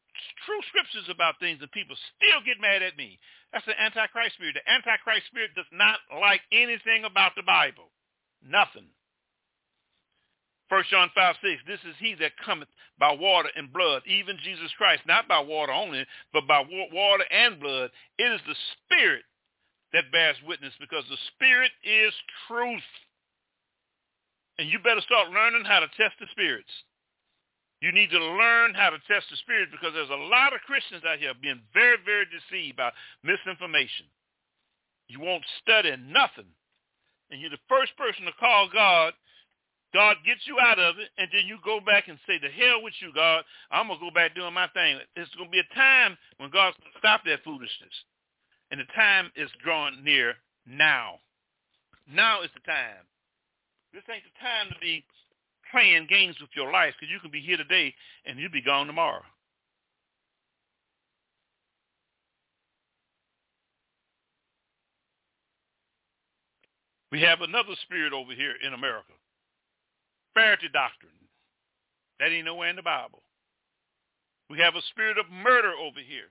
true scriptures about things and people still get mad at me. That's the Antichrist spirit. The Antichrist spirit does not like anything about the Bible. Nothing. First John 5, 6, this is he that cometh by water and blood, even Jesus Christ, not by water only, but by water and blood. It is the spirit that bears witness because the spirit is truth. And you better start learning how to test the spirits. You need to learn how to test the spirit because there's a lot of Christians out here being very, very deceived by misinformation. You won't study nothing. and you're the first person to call God, God gets you out of it, and then you go back and say, the hell with you, God. I'm going to go back doing my thing. There's going to be a time when God's going to stop that foolishness. And the time is drawing near now. Now is the time. This ain't the time to be playing games with your life because you can be here today and you'll be gone tomorrow. We have another spirit over here in America. Prosperity doctrine. That ain't nowhere in the Bible. We have a spirit of murder over here.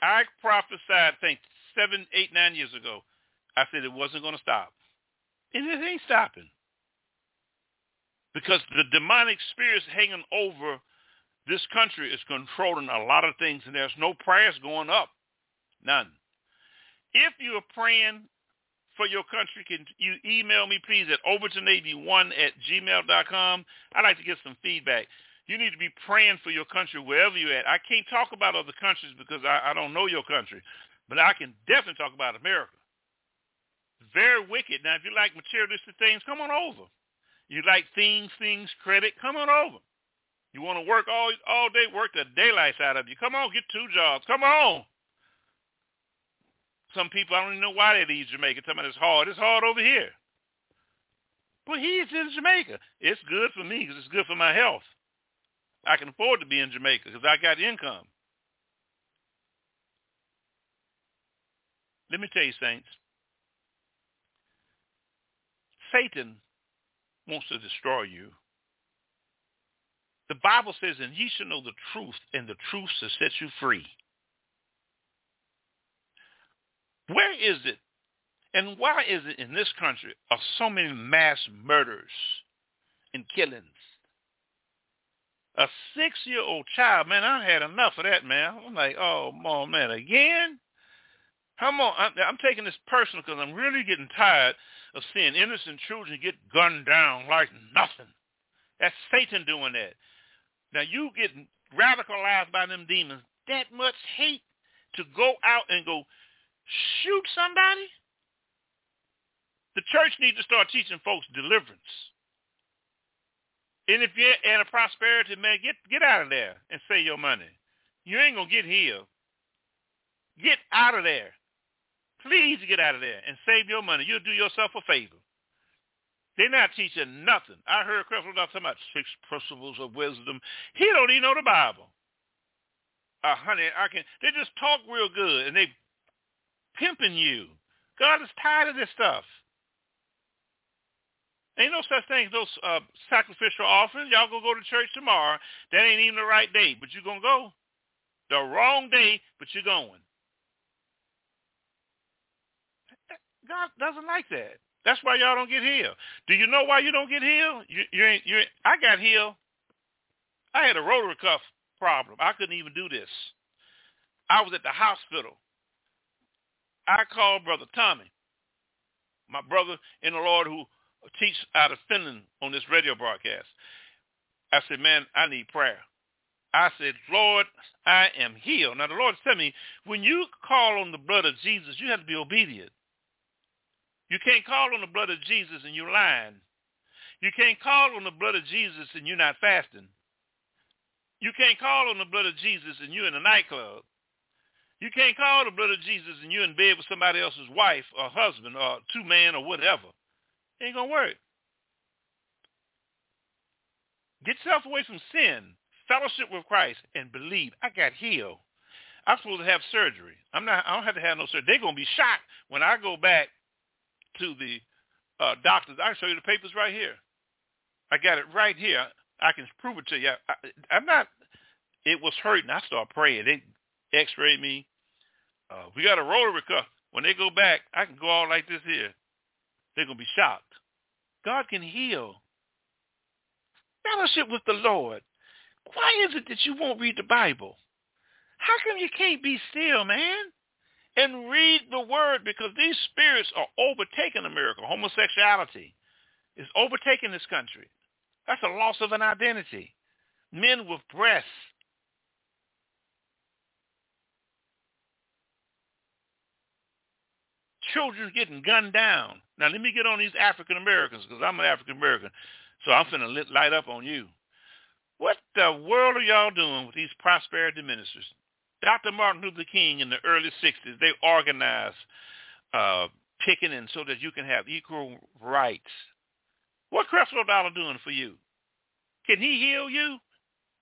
I prophesied, I think, seven, eight, nine years ago. I said it wasn't going to stop. And it ain't stopping. Because the demonic spirits hanging over this country is controlling a lot of things, and there's no prayers going up. None. If you're praying for your country, can you email me, please, at overtonavy1 at gmail.com? I'd like to get some feedback. You need to be praying for your country wherever you're at. I can't talk about other countries because I, I don't know your country, but I can definitely talk about America. Very wicked. Now, if you like materialistic things, come on over. You like things, things, credit, come on over. You want to work all all day, work the daylights out of you. Come on, get two jobs. Come on. Some people, I don't even know why they leave Jamaica. Tell me it's hard. It's hard over here. But he's in Jamaica. It's good for me because it's good for my health. I can afford to be in Jamaica because I got income. Let me tell you, saints. Satan wants to destroy you. The Bible says, and ye shall know the truth, and the truth shall set you free. Where is it, and why is it in this country are so many mass murders and killings? A six-year-old child, man, I had enough of that, man. I'm like, oh, mom, man, again? Come on, I'm, I'm taking this personal because I'm really getting tired of seeing innocent children get gunned down like nothing. That's Satan doing that. Now you get radicalized by them demons. That much hate to go out and go shoot somebody? The church needs to start teaching folks deliverance. And if you're in a prosperity, man, get get out of there and save your money. You ain't gonna get healed. Get out of there. Please get out of there and save your money. You'll do yourself a favor. They're not teaching nothing. I heard Creflo talking about six principles of wisdom. He don't even know the Bible. Uh, honey, I can. They just talk real good and they pimping you. God is tired of this stuff. Ain't no such thing as those uh, sacrificial offerings. Y'all gonna go to church tomorrow. That ain't even the right day, but you're gonna go. The wrong day, but you're going. God doesn't like that. That's why y'all don't get healed. Do you know why you don't get healed? You, you ain't. You. I got healed. I had a rotary cuff problem. I couldn't even do this. I was at the hospital. I called Brother Tommy, my brother in the Lord who teaches out of Finland on this radio broadcast. I said, man, I need prayer. I said, Lord, I am healed. Now the Lord said me, when you call on the blood of Jesus, you have to be obedient. You can't call on the blood of Jesus and you're lying. You can't call on the blood of Jesus and you're not fasting. You can't call on the blood of Jesus and you're in a nightclub. You can't call the blood of Jesus and you're in bed with somebody else's wife or husband or two man or whatever. It ain't gonna work. Get yourself away from sin, fellowship with Christ, and believe. I got healed. I'm supposed to have surgery. I'm not. I don't have to have no surgery. They're gonna be shocked when I go back to the uh, doctors. I can show you the papers right here. I got it right here. I can prove it to you. I, I'm not. It was hurting. I started praying. They X-rayed me. Uh, we got a rotary cuff. When they go back, I can go all like this here. They're gonna be shocked. God can heal. Fellowship with the Lord. Why is it that you won't read the Bible? How come you can't be still, man? And read the word because these spirits are overtaking America. Homosexuality is overtaking this country. That's a loss of an identity. Men with breasts. children getting gunned down. Now let me get on these African Americans because I'm an African American, so I'm finna lit, light up on you. What the world are y'all doing with these prosperity ministers? Dr. Martin Luther King in the early 60s, they organized uh, picketing so that you can have equal rights. What Creflo Dollar doing for you? Can he heal you?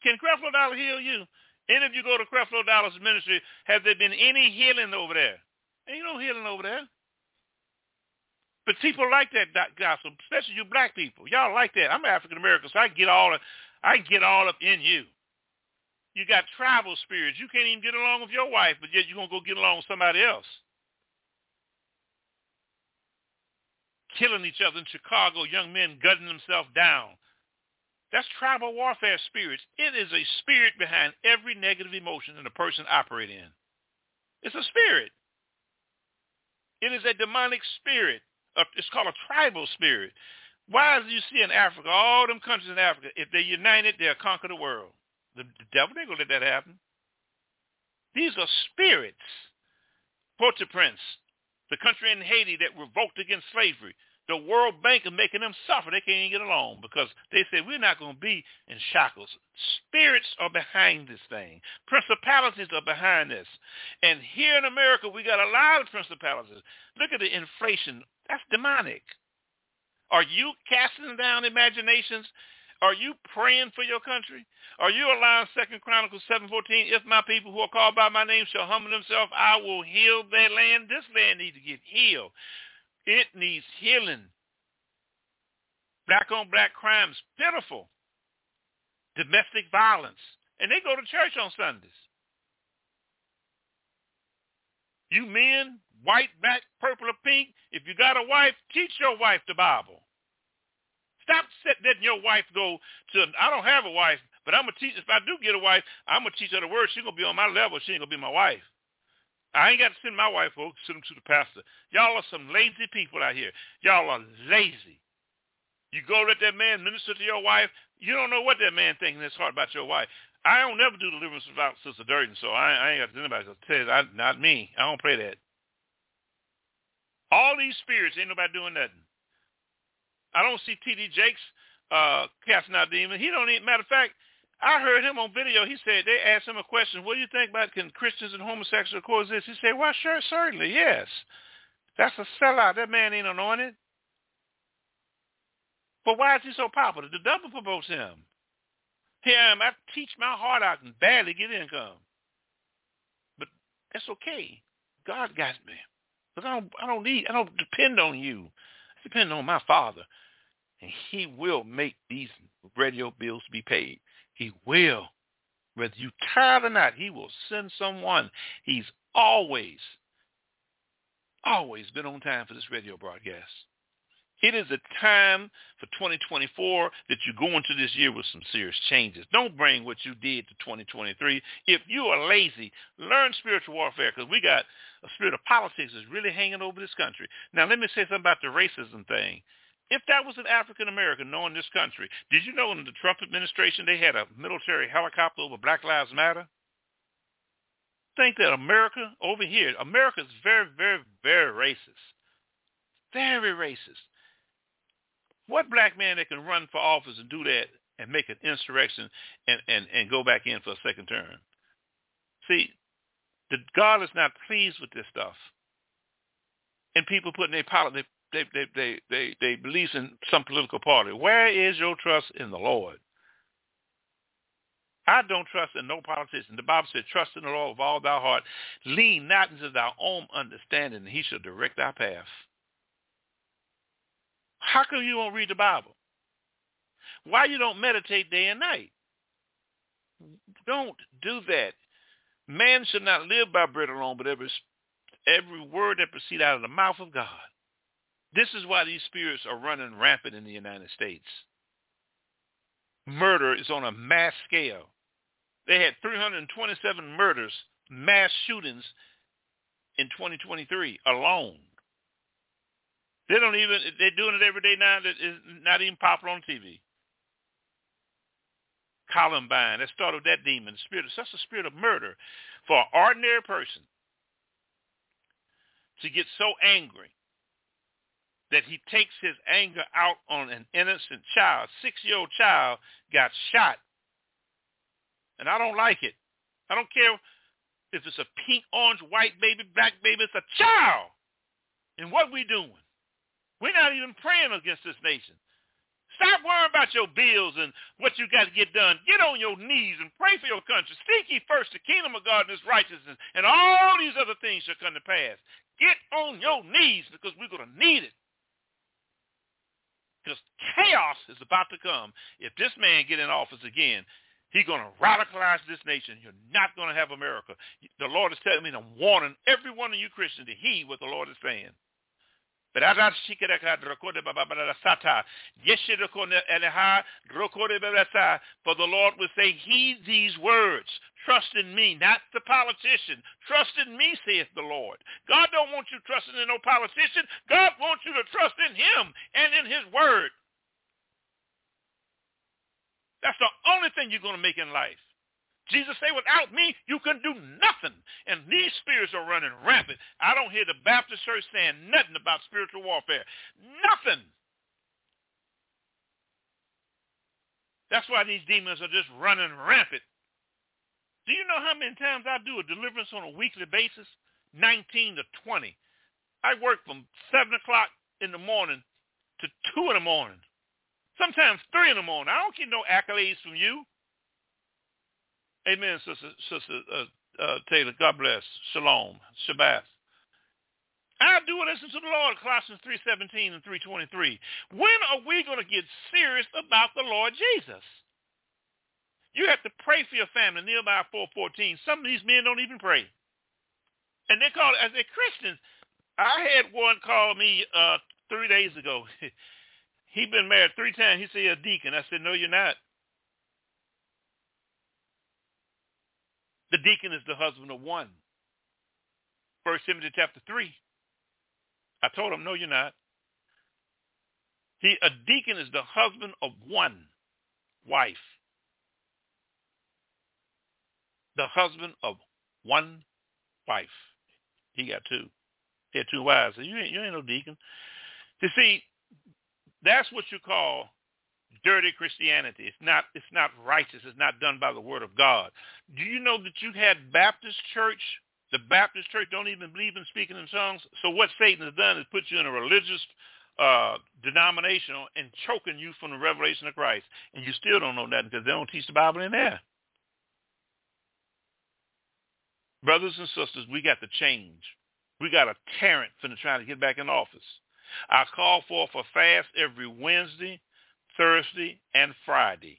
Can Creflo Dollar heal you? Any of you go to Creflo Dollar's ministry, have there been any healing over there? Ain't no healing over there. But people like that gospel, especially you black people. Y'all like that. I'm African American, so I get all I get all up in you. You got tribal spirits. You can't even get along with your wife, but yet you're gonna go get along with somebody else. Killing each other in Chicago, young men gutting themselves down. That's tribal warfare spirits. It is a spirit behind every negative emotion that a person operates in. It's a spirit. It is a demonic spirit. It's called a tribal spirit. Why do you see in Africa, all them countries in Africa, if they're united, they'll conquer the world. The, devil ain't going to let that happen. These are spirits. Port-au-Prince, the country in Haiti that revolted against slavery, the World Bank is making them suffer. They can't even get along because they say we're not going to be in shackles. Spirits are behind this thing. Principalities are behind this. And here in America, we got a lot of principalities. Look at the inflation. That's demonic. Are you casting down imaginations? Are you praying for your country? Are you allowing Second Chronicles 7.14, if my people who are called by my name shall humble themselves, I will heal their land. This land needs to get healed. It needs healing. Black on black crimes, pitiful. Domestic violence. And they go to church on Sundays. You men, white, black, purple, or pink, if you got a wife, teach your wife the Bible. Stop letting your wife go to, I don't have a wife, but I'm going to teach, if I do get a wife, I'm going to teach her the word. She's going to be on my level. She ain't going to be my wife. I ain't got to send my wife over, send them to the pastor. Y'all are some lazy people out here. Y'all are lazy. You go let that man minister to your wife. You don't know what that man thinks in his heart about your wife. I don't never do deliverance without Sister Durden, so I, I ain't got to anybody to tell you, I, not me. I don't play that. All these spirits, ain't nobody doing nothing. I don't see T.D. Jakes uh, casting out demons. He don't even, matter of fact, I heard him on video. He said they asked him a question. What do you think about can Christians and homosexuals coexist? He said, well, sure, certainly, yes. That's a sellout. That man ain't anointed. But why is he so popular? The devil promotes him. Here I am. I teach my heart out and barely get income. But that's okay. God got me. Because I don't, I don't need, I don't depend on you. I depend on my Father. And he will make these radio bills be paid. He will. Whether you tired or not, he will send someone. He's always, always been on time for this radio broadcast. It is a time for 2024 that you go into this year with some serious changes. Don't bring what you did to 2023. If you are lazy, learn spiritual warfare because we got a spirit of politics that's really hanging over this country. Now, let me say something about the racism thing. If that was an African American knowing this country, did you know in the Trump administration they had a military helicopter over Black Lives Matter? Think that America over here, America is very, very, very racist. Very racist. What black man that can run for office and do that and make an insurrection and, and, and go back in for a second term? See, the, God is not pleased with this stuff. And people putting their, politics they they they they they believe in some political party. Where is your trust in the Lord? I don't trust in no politician. The Bible said, trust in the Lord with all thy heart. Lean not into thy own understanding, and he shall direct thy path. How come you don't read the Bible? Why you don't meditate day and night? Don't do that. Man should not live by bread alone, but every, every word that proceeds out of the mouth of God. This is why these spirits are running rampant in the United States. Murder is on a mass scale. They had 327 murders, mass shootings in 2023 alone. They don't even, they're doing it every day now that is not even popular on TV. Columbine, that started with that demon, the spirit, such a spirit of murder for an ordinary person to get so angry that he takes his anger out on an innocent child. Six-year-old child got shot. And I don't like it. I don't care if it's a pink, orange, white baby, black baby. It's a child. And what we doing? We're not even praying against this nation. Stop worrying about your bills and what you got to get done. Get on your knees and pray for your country. Seek ye first the kingdom of God and his righteousness, and all these other things shall come to pass. Get on your knees because we're going to need it. Because chaos is about to come. If this man get in office again, he's going to radicalize this nation. You're not going to have America. The Lord is telling me, and warning every one of you Christians to heed what the Lord is saying. For the Lord will say, heed these words. Trust in me, not the politician. Trust in me, saith the Lord. God don't want you trusting in no politician. God wants you to trust in him and in his word. That's the only thing you're going to make in life. Jesus said, without me, you can do nothing. And these spirits are running rampant. I don't hear the Baptist church saying nothing about spiritual warfare. Nothing. That's why these demons are just running rampant. Do you know how many times I do a deliverance on a weekly basis? 19 to 20. I work from 7 o'clock in the morning to 2 in the morning. Sometimes 3 in the morning. I don't get no accolades from you. Amen, Sister, Sister uh, uh, Taylor. God bless. Shalom. Shabbat. I do listen to the Lord, Colossians 3.17 and 3.23. When are we going to get serious about the Lord Jesus? You have to pray for your family. Nehemiah 4.14. Some of these men don't even pray. And they call it, as a Christians. I had one call me uh, three days ago. He'd been married three times. He said, you're a deacon. I said, no, you're not. The deacon is the husband of one. First Timothy chapter 3. I told him, no, you're not. He, a deacon is the husband of one wife. The husband of one wife. He got two. He had two wives. So you ain't, you ain't no deacon. You see, that's what you call dirty Christianity. It's not it's not righteous. It's not done by the word of God. Do you know that you had Baptist church? The Baptist church don't even believe in speaking in tongues. So what Satan has done is put you in a religious uh, denomination and choking you from the revelation of Christ. And you still don't know nothing because they don't teach the Bible in there. Brothers and sisters, we got to change. We got a tyrant finna trying to get back in office. I call for a fast every Wednesday, Thursday, and Friday.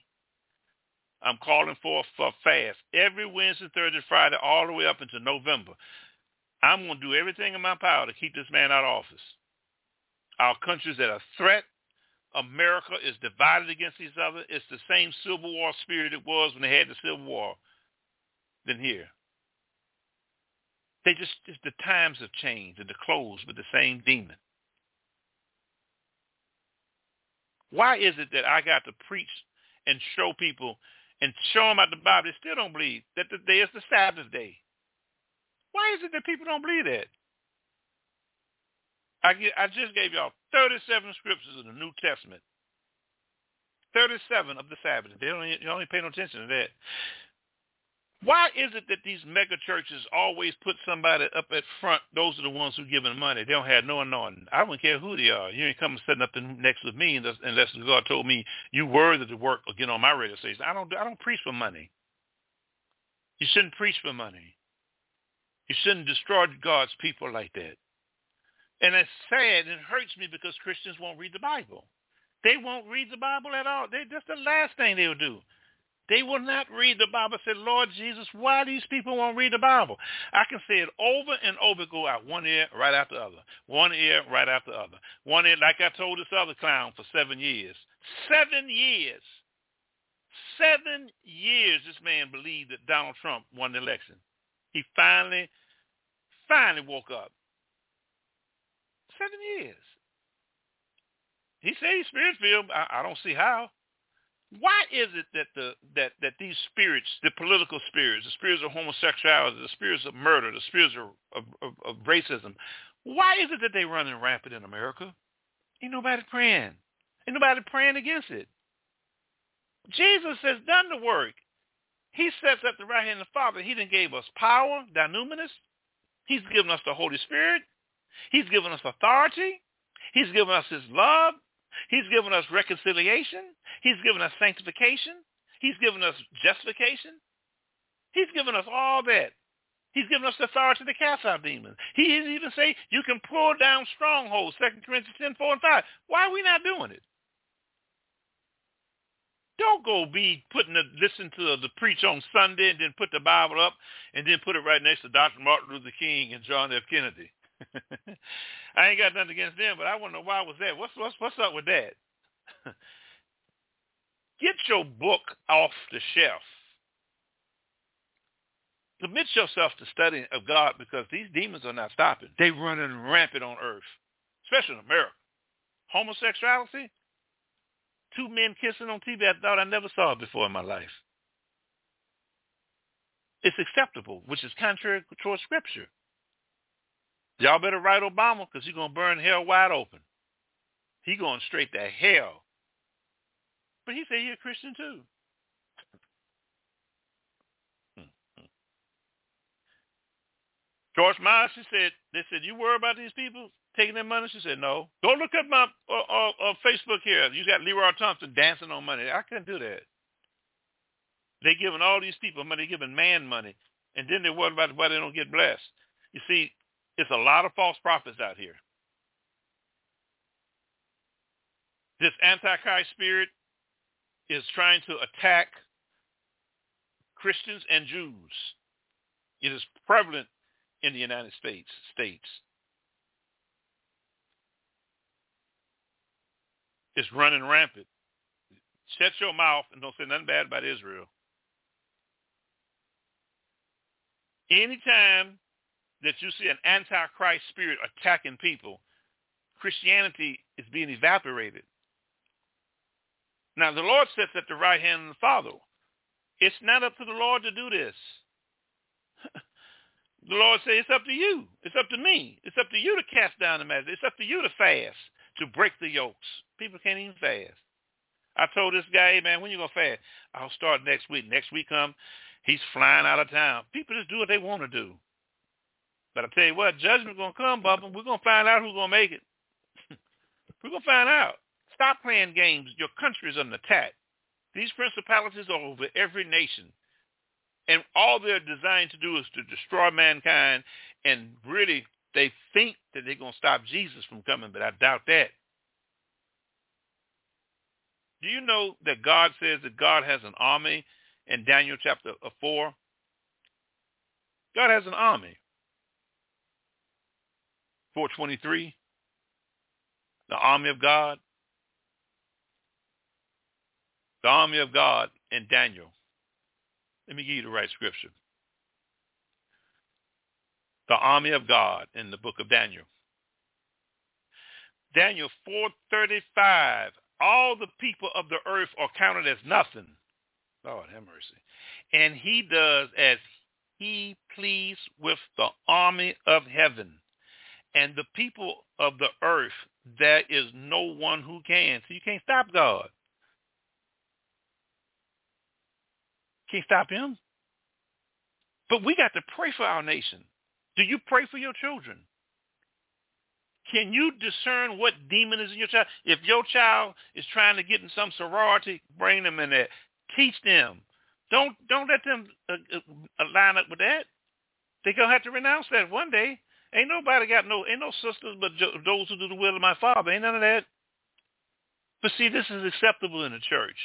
I'm calling for for fast every Wednesday, Thursday, Friday, all the way up into November. I'm going to do everything in my power to keep this man out of office. Our country's at a threat. America is divided against each other. It's the same Civil War spirit it was when they had the Civil War than here. They just, just the times have changed and the clothes with the same demon. Why is it that I got to preach and show people and show them out the Bible? They still don't believe that the day is the Sabbath day. Why is it that people don't believe that? I, get, I just gave y'all 37 scriptures in the New Testament. 37 of the Sabbath. They don't, you don't even pay no attention to that. Why is it that these mega churches always put somebody up at front? Those are the ones who give them money. They don't have no anointing. I don't care who they are. You ain't coming sitting up in, next to me unless God told me you worthy to work or get on my radio station. I don't. I don't preach for money. You shouldn't preach for money. You shouldn't destroy God's people like that. And it's sad and it hurts me because Christians won't read the Bible. They won't read the Bible at all. They, that's the last thing they'll do. They will not read the Bible. I said, Lord Jesus, why these people won't read the Bible? I can say it over and over, go out one ear right after the other. One ear right after the other. One ear, like I told this other clown for seven years. Seven years. Seven years this man believed that Donald Trump won the election. He finally, finally woke up. Seven years. He said he's spirit-filled. I, I don't see how. Why is it that the that that these spirits, the political spirits, the spirits of homosexuality, the spirits of murder, the spirits of, of, of, racism, Why is it that they running rampant in America? Ain't nobody praying. Ain't nobody praying against it. Jesus has done the work. He sets up the right hand of the Father. He then gave us power, dunamis. He's given us the Holy Spirit. He's given us authority. He's given us his love. He's given us reconciliation. He's given us sanctification. He's given us justification. He's given us all that. He's given us the authority to cast out demons. He even say you can pull down strongholds, 2 Corinthians 10, 4 and 5. Why are we not doing it? Don't go be putting the listen to the preach on Sunday and then put the Bible up and then put it right next to Dr. Martin Luther King and John F. Kennedy. I ain't got nothing against them, but I want to know why was that. What's what's what's up with that? Get your book off the shelf. Commit yourself to studying of God because these demons are not stopping. They running rampant on earth, especially in America. Homosexuality, two men kissing on TV, I thought I never saw before in my life. It's acceptable, which is contrary to scripture. Y'all better write Obama because he's going to burn hell wide open. He going straight to hell. But he said he's a Christian too. George Myers, she said, they said, you worry about these people taking their money? She said, no. Go look at my uh, uh, uh, Facebook here. You got Leroy Thompson dancing on money. I couldn't do that. They giving all these people money, giving man money, and then they worry about why they don't get blessed. You see, it's a lot of false prophets out here. This antichrist spirit is trying to attack Christians and Jews. It is prevalent in the United States. States. It's running rampant. Shut your mouth and don't say nothing bad about Israel. Anytime that you see an antichrist spirit attacking people, Christianity is being evaporated. Now, the Lord sits at the right hand of the Father. It's not up to the Lord to do this. the Lord says it's up to you. It's up to me. It's up to you to cast down the master. It's up to you to fast, to break the yokes. People can't even fast. I told this guy, hey, man, when you going to fast? I'll start next week. Next week come, he's flying out of town. People just do what they want to do. But I tell you what, judgment's to come, Bubba. We're to find out who's to make it. We're to find out. Stop playing games. Your country is under attack. These principalities are over every nation. And all they're designed to do is to destroy mankind. And really, they think that they're to stop Jesus from coming, but I doubt that. Do you know that God says that God has an army in Daniel chapter 4? God has an army. 423, the army of God, the army of God in Daniel. Let me give you the right scripture. The army of God in the book of Daniel. Daniel 435, all the people of the earth are counted as nothing. Lord have mercy. And he does as he please with the army of heaven and the people of the earth, there is no one who can. So you can't stop God. Can't stop him. But we got to pray for our nation. Do you pray for your children? Can you discern what demon is in your child? If your child is trying to get in some sorority, bring them in there. Teach them. Don't don't let them uh, uh, line up with that. They're gonna have to renounce that one day. Ain't nobody got no, ain't no sisters but those who do the will of my Father. Ain't none of that. But see, this is acceptable in the church.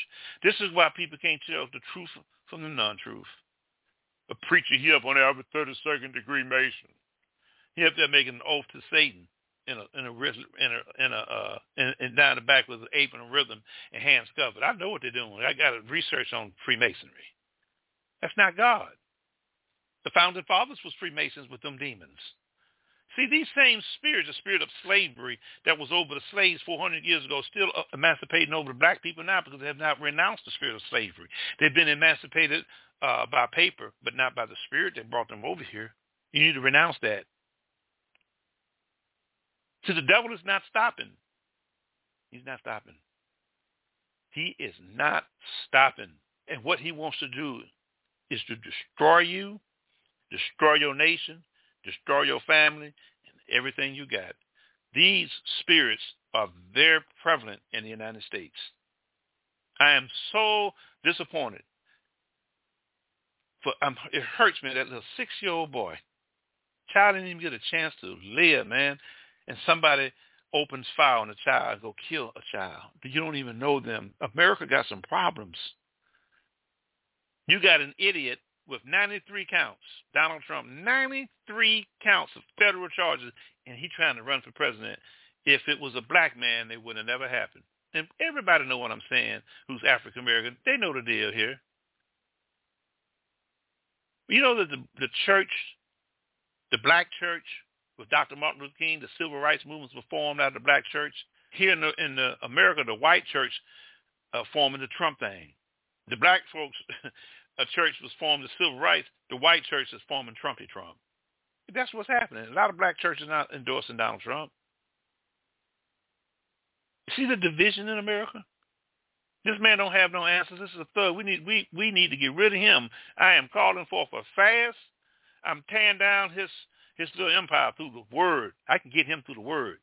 This is why people can't tell the truth from the non-truth. A preacher here up on there, a 32nd degree Mason. He up there making an oath to Satan in a in a in a in a uh in, in down the back with an apron and a rhythm and hands covered. I know what they're doing. I got a research on Freemasonry. That's not God. The founding fathers was Freemasons with them demons. See, these same spirits, the spirit of slavery that was over the slaves 400 years ago, still uh, emancipating over the black people now because they have not renounced the spirit of slavery. They've been emancipated uh, by paper, but not by the spirit that brought them over here. You need to renounce that. See, the devil is not stopping. He's not stopping. He is not stopping. And what he wants to do is to destroy you, destroy your nation, destroy your family, and everything you got. These spirits are very prevalent in the United States. I am so disappointed. For um, it hurts me that little six-year-old boy, child didn't even get a chance to live, man, and somebody opens fire on a child and go kill a child. You don't even know them. America got some problems. You got an idiot with 93 counts, Donald Trump, 93 counts of federal charges, and he trying to run for president. If it was a black man, it would have never happened. And everybody know what I'm saying who's African American. They know the deal here. You know that the, the church, the black church with Dr. Martin Luther King, the civil rights movements were formed out of the black church. Here in the, in the America, the white church uh, forming the Trump thing. The black folks, a church was formed the civil rights. The white church is forming Trumpy Trump. That's what's happening. A lot of black churches not endorsing Donald Trump. See the division in America? This man don't have no answers. This is a thug. We need we we need to get rid of him. I am calling for a fast. I'm tearing down his his little empire through the word. I can get him through the word.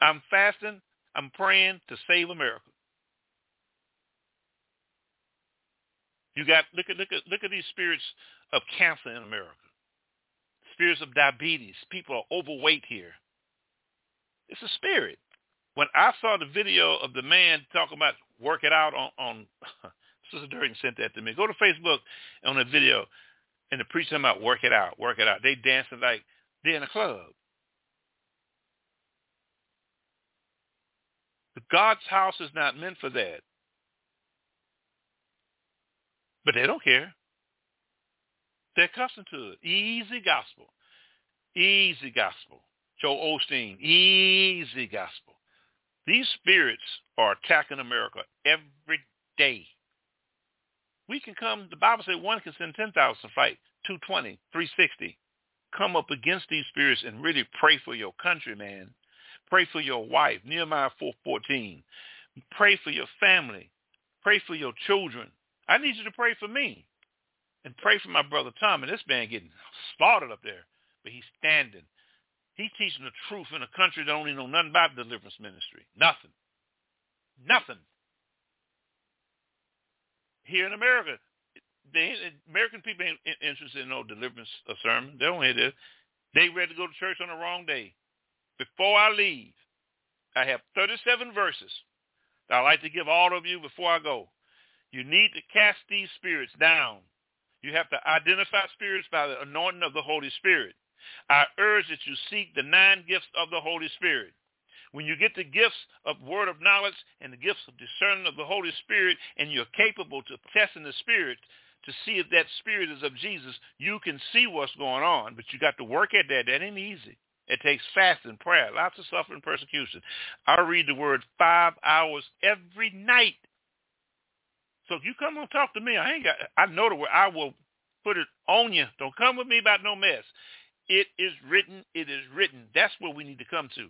I'm fasting. I'm praying to save America. You got look at look at look at these spirits of cancer in America. Spirits of diabetes. People are overweight here. It's a spirit. When I saw the video of the man talking about work it out on, on Sister Durden sent that to me. Go to Facebook on the video and the preacher about work it out, work it out. They dancing like they're in a club. God's house is not meant for that. But they don't care. They're accustomed to it. Easy gospel. Easy gospel. Joel Osteen, easy gospel. These spirits are attacking America every day. We can come, the Bible says one can send 10,000 to fight, 220, 360. Come up against these spirits and really pray for your country, man. Pray for your wife, Nehemiah 4.14. Pray for your family. Pray for your children. I need you to pray for me. And pray for my brother Tom. And this man getting slaughtered up there. But he's standing. He's teaching the truth in a country that don't even know nothing about deliverance ministry. Nothing. Nothing here in America. The American people ain't interested in no deliverance sermon. They don't hear this. They ready to go to church on the wrong day. Before I leave, I have 37 verses that I'd like to give all of you before I go. You need to cast these spirits down. You have to identify spirits by the anointing of the Holy Spirit. I urge that you seek the nine gifts of the Holy Spirit. When you get the gifts of word of knowledge and the gifts of discerning of the Holy Spirit and you're capable to testing the Spirit to see if that Spirit is of Jesus, you can see what's going on. But you got to work at that. That ain't easy. It takes fasting, prayer, lots of suffering, persecution. I read the word five hours every night. So if you come and talk to me, I ain't got. I know the word. I will put it on you. Don't come with me about no mess. It is written. It is written. That's where we need to come to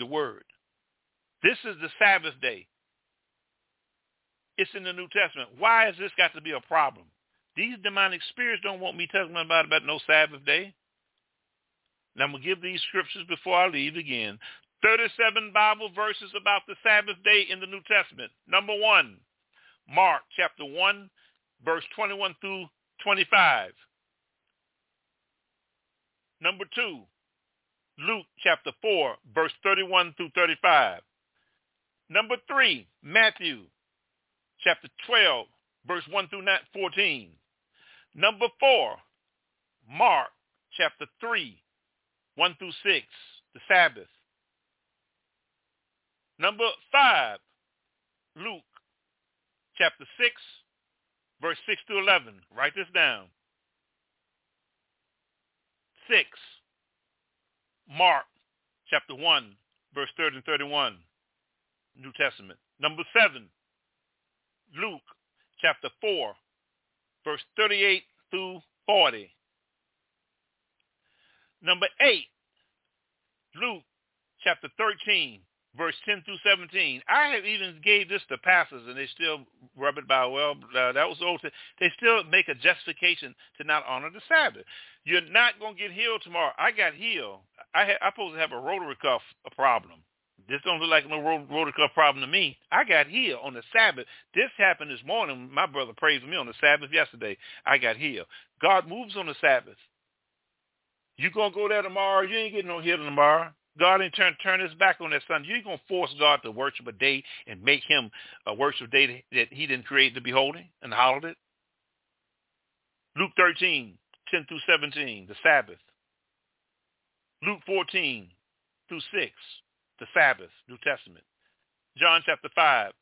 the word. This is the Sabbath day. It's in the New Testament. Why has this got to be a problem? These demonic spirits don't want me talking about, about no Sabbath day. Now I'm to give these scriptures before I leave again. 37 Bible verses about the Sabbath day in the New Testament. Number one, Mark chapter 1, verse 21 through 25. Number two, Luke chapter 4, verse 31 through 35. Number three, Matthew chapter 12, verse 1 through 14. Number four, Mark chapter 3, 1 through 6, the Sabbath. Number five, Luke chapter 6, verse 6 to 11. Write this down. 6, Mark chapter 1, verse 30 and 31, New Testament. Number 7, Luke chapter 4, verse 38 through 40. Number eight, Luke chapter 13, verse 10 through 17. I have even gave this to pastors, and they still rub it by, well, uh, that was old. They still make a justification to not honor the Sabbath. You're not going to get healed tomorrow. I got healed. I had, I'm supposed to have a rotary cuff a problem. This don't look like no rotary cuff problem to me. I got healed on the Sabbath. This happened this morning. My brother for me on the Sabbath yesterday. I got healed. God moves on the Sabbath. You gonna go there tomorrow? You ain't getting no healing tomorrow. God ain't turn turn his back on that son. You ain't gonna force God to worship a day and make him a worship day that he didn't create to be holy and holiday. Luke 13, 10 through 17, the Sabbath. Luke 14 through 6, the Sabbath, New Testament. John chapter 5,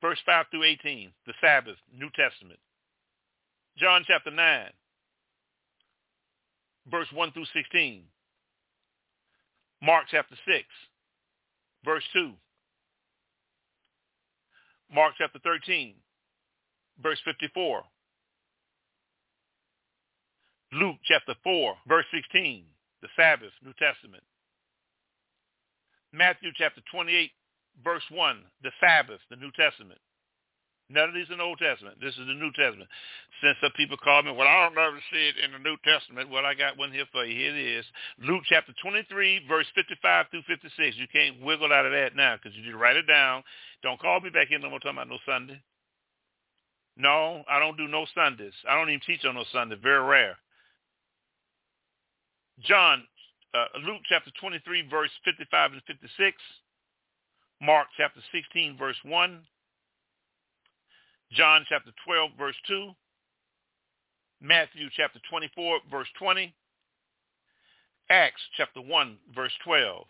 verse 5 through 18, the Sabbath, New Testament. John chapter 9, verse 1 through 16. Mark chapter 6, verse 2. Mark chapter 13, verse 54. Luke chapter 4, verse 16, the Sabbath, New Testament. Matthew chapter 28, verse 1, the Sabbath, the New Testament. None of these in the Old Testament. This is the New Testament. Since some people call me, well, I don't ever see it in the New Testament. Well, I got one here for you. Here it is. Luke chapter 23, verse 55 through 56. You can't wiggle out of that now because you need to write it down. Don't call me back in no more talking about no Sunday. No, I don't do no Sundays. I don't even teach on no Sunday. Very rare. John, uh, Luke chapter 23, verse 55 and 56. Mark chapter 16, verse 1. John chapter 12, verse 2. Matthew chapter 24, verse 20. Acts chapter 1, verse 12.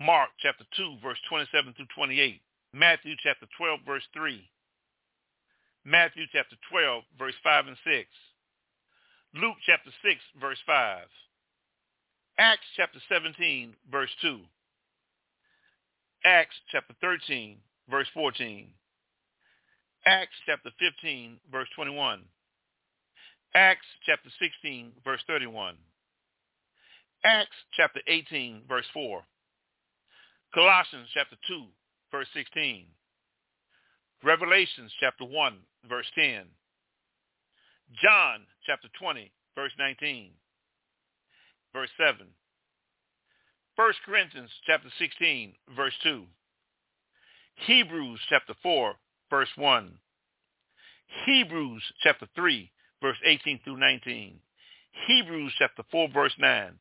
Mark chapter 2, verse 27 through 28. Matthew chapter 12, verse 3. Matthew chapter 12, verse 5 and 6. Luke chapter 6, verse 5. Acts chapter 17, verse 2. Acts chapter 13, verse 14. Acts chapter 15, verse 21. Acts chapter 16, verse 31. Acts chapter 18, verse 4. Colossians chapter 2, verse 16. Revelations chapter 1, verse 10. John chapter 20, verse 19. Verse 7. 1 Corinthians chapter 16, verse 2. Hebrews chapter 4, verse 1. Hebrews chapter 3, verse 18 through 19. Hebrews chapter 4, verse 9.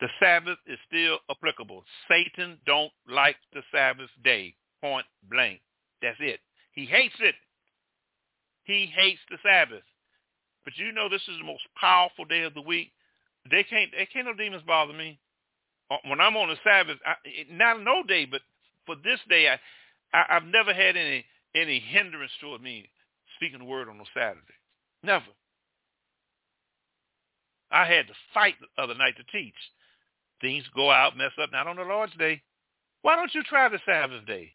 The Sabbath is still applicable. Satan don't like the Sabbath day, point blank. That's it. He hates it. He hates the Sabbath. But you know this is the most powerful day of the week. They can't, they can't no demons bother me. Uh, when I'm on the Sabbath, I, not no day, but for this day, I, I, I've never had any any hindrance toward me speaking the word on a Saturday. Never. I had to fight the other night to teach. Things go out, mess up. Not on the Lord's day. Why don't you try the Sabbath day?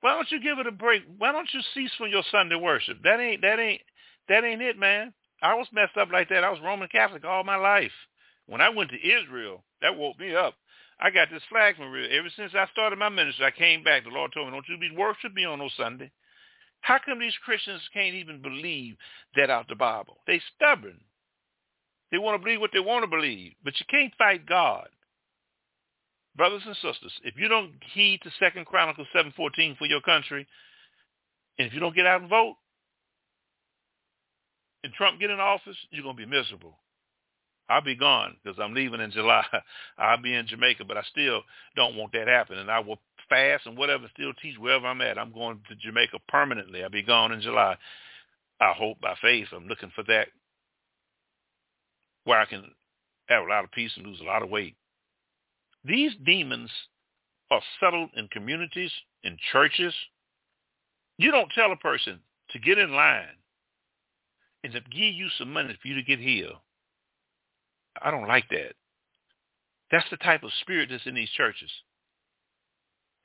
Why don't you give it a break? Why don't you cease from your Sunday worship? That ain't that ain't that ain't it, man. I was messed up like that. I was Roman Catholic all my life. When I went to Israel, that woke me up. I got this flag from real. Ever since I started my ministry, I came back. The Lord told me, don't you be worship me on no Sunday. How come these Christians can't even believe that out the Bible? They stubborn. They want to believe what they want to believe, but you can't fight God. Brothers and sisters, if you don't heed to Second Chronicles 7.14 for your country, and if you don't get out and vote, and Trump get in office, you're going to be miserable. I'll be gone because I'm leaving in July. I'll be in Jamaica, but I still don't want that happen. And I will fast and whatever, still teach wherever I'm at. I'm going to Jamaica permanently. I'll be gone in July. I hope by faith I'm looking for that where I can have a lot of peace and lose a lot of weight. These demons are settled in communities, in churches. You don't tell a person to get in line and to give you some money for you to get healed. I don't like that. That's the type of spirit that's in these churches.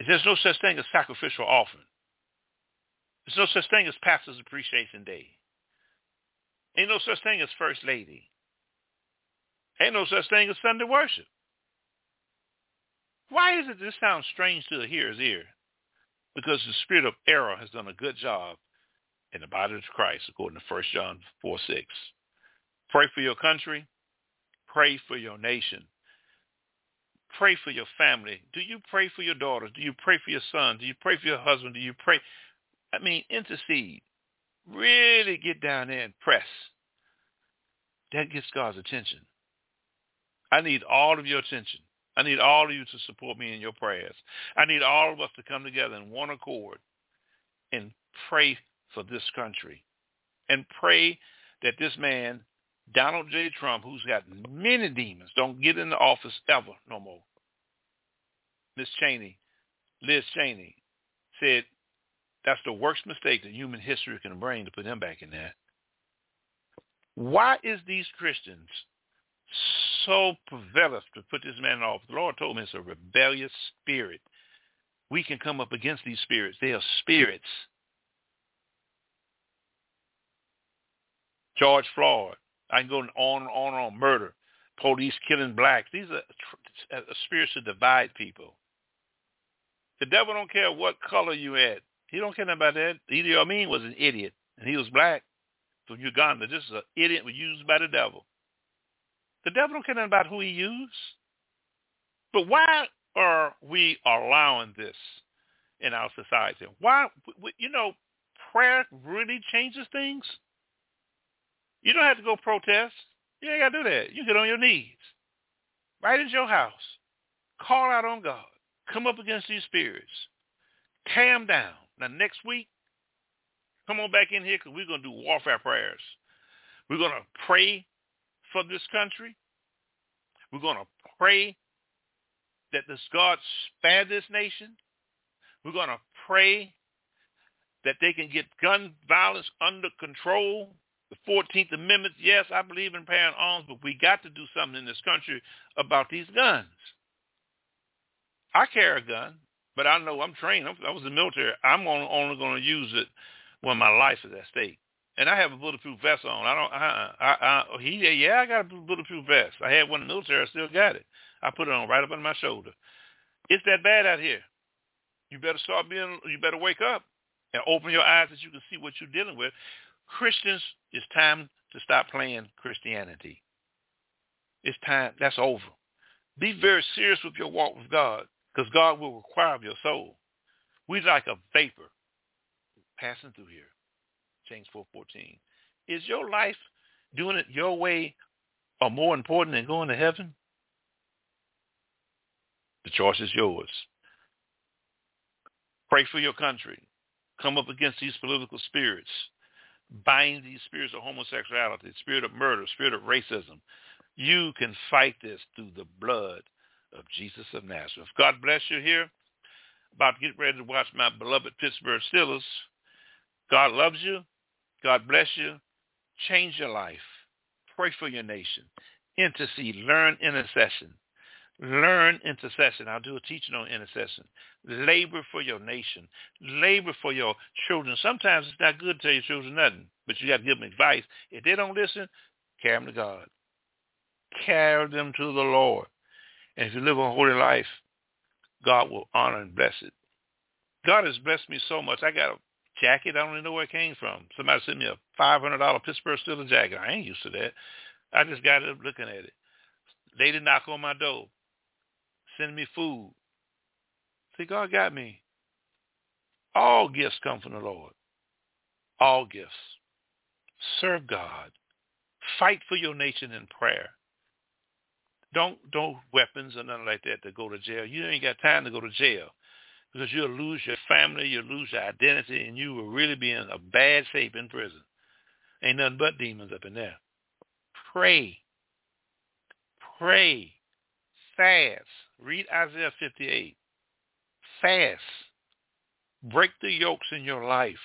There's no such thing as sacrificial offering. There's no such thing as Pastor's Appreciation Day. Ain't no such thing as First Lady. Ain't no such thing as Sunday worship. Why is it this sounds strange to the hearer's ear? Because the spirit of error has done a good job in the body of Christ, according to 1 John 4, 6. Pray for your country. Pray for your nation. Pray for your family. Do you pray for your daughters? Do you pray for your son? Do you pray for your husband? Do you pray? I mean, intercede. Really get down there and press. That gets God's attention. I need all of your attention. I need all of you to support me in your prayers. I need all of us to come together in one accord and pray for this country and pray that this man, Donald J. Trump, who's got many demons, don't get in the office ever no more. Miss Cheney, Liz Cheney, said that's the worst mistake that human history can bring to put him back in there. Why is these Christians so prevalent to put this man off. The Lord told me it's a rebellious spirit. We can come up against these spirits. They are spirits. George Floyd. I can go on and on and on. Murder. Police killing blacks. These are uh, spirits to divide people. The devil don't care what color you at. He don't care about that. Idi Amin was an idiot, and he was black from Uganda. This is an idiot used by the devil. The devil don't care about who he used. But why are we allowing this in our society? Why, you know, prayer really changes things. You don't have to go protest. You ain't got to do that. You get on your knees. Right in your house. Call out on God. Come up against these spirits. Calm down. Now, next week, come on back in here because we're going to do warfare prayers. We're going to pray for this country. We're going to pray that this God spare this nation. We're going to pray that they can get gun violence under control. The 14th Amendment, yes, I believe in bearing arms, but we got to do something in this country about these guns. I carry a gun, but I know I'm trained. I was in the military. I'm only going to use it when my life is at stake and I have a bulletproof vest on. I don't. I, I, I, he yeah, I got a bulletproof vest. I had one in the military. I still got it. I put it on right up under my shoulder. It's that bad out here. You better start being. You better wake up and open your eyes that you can see what you're dealing with. Christians, it's time to stop playing Christianity. It's time. That's over. Be very serious with your walk with God, because God will require of your soul. We like a vapor passing through here. James 4.14. Is your life doing it your way or more important than going to heaven? The choice is yours. Pray for your country. Come up against these political spirits. Bind these spirits of homosexuality, spirit of murder, spirit of racism. You can fight this through the blood of Jesus of Nazareth. God bless you here. About to get ready to watch my beloved Pittsburgh Steelers. God loves you. God bless you. Change your life. Pray for your nation. Intercede. Learn intercession. Learn intercession. I'll do a teaching on intercession. Labor for your nation. Labor for your children. Sometimes it's not good to tell your children nothing, but you got to give them advice. If they don't listen, carry them to God. Carry them to the Lord. And if you live a holy life, God will honor and bless it. God has blessed me so much. I got a jacket. I don't even know where it came from. Somebody sent me a five hundred dollar Pittsburgh Steelers jacket. I ain't used to that. I just got up looking at it. Lady knock on my door, sending me food. See, God got me. All gifts come from the Lord. All gifts. Serve God. Fight for your nation in prayer. Don't don't weapons or nothing like that to go to jail. You ain't got time to go to jail because you'll lose your family, you'll lose your identity, and you will really be in a bad shape in prison. Ain't nothing but demons up in there. Pray. Pray. Fast. Read Isaiah 58. Fast. Break the yokes in your life.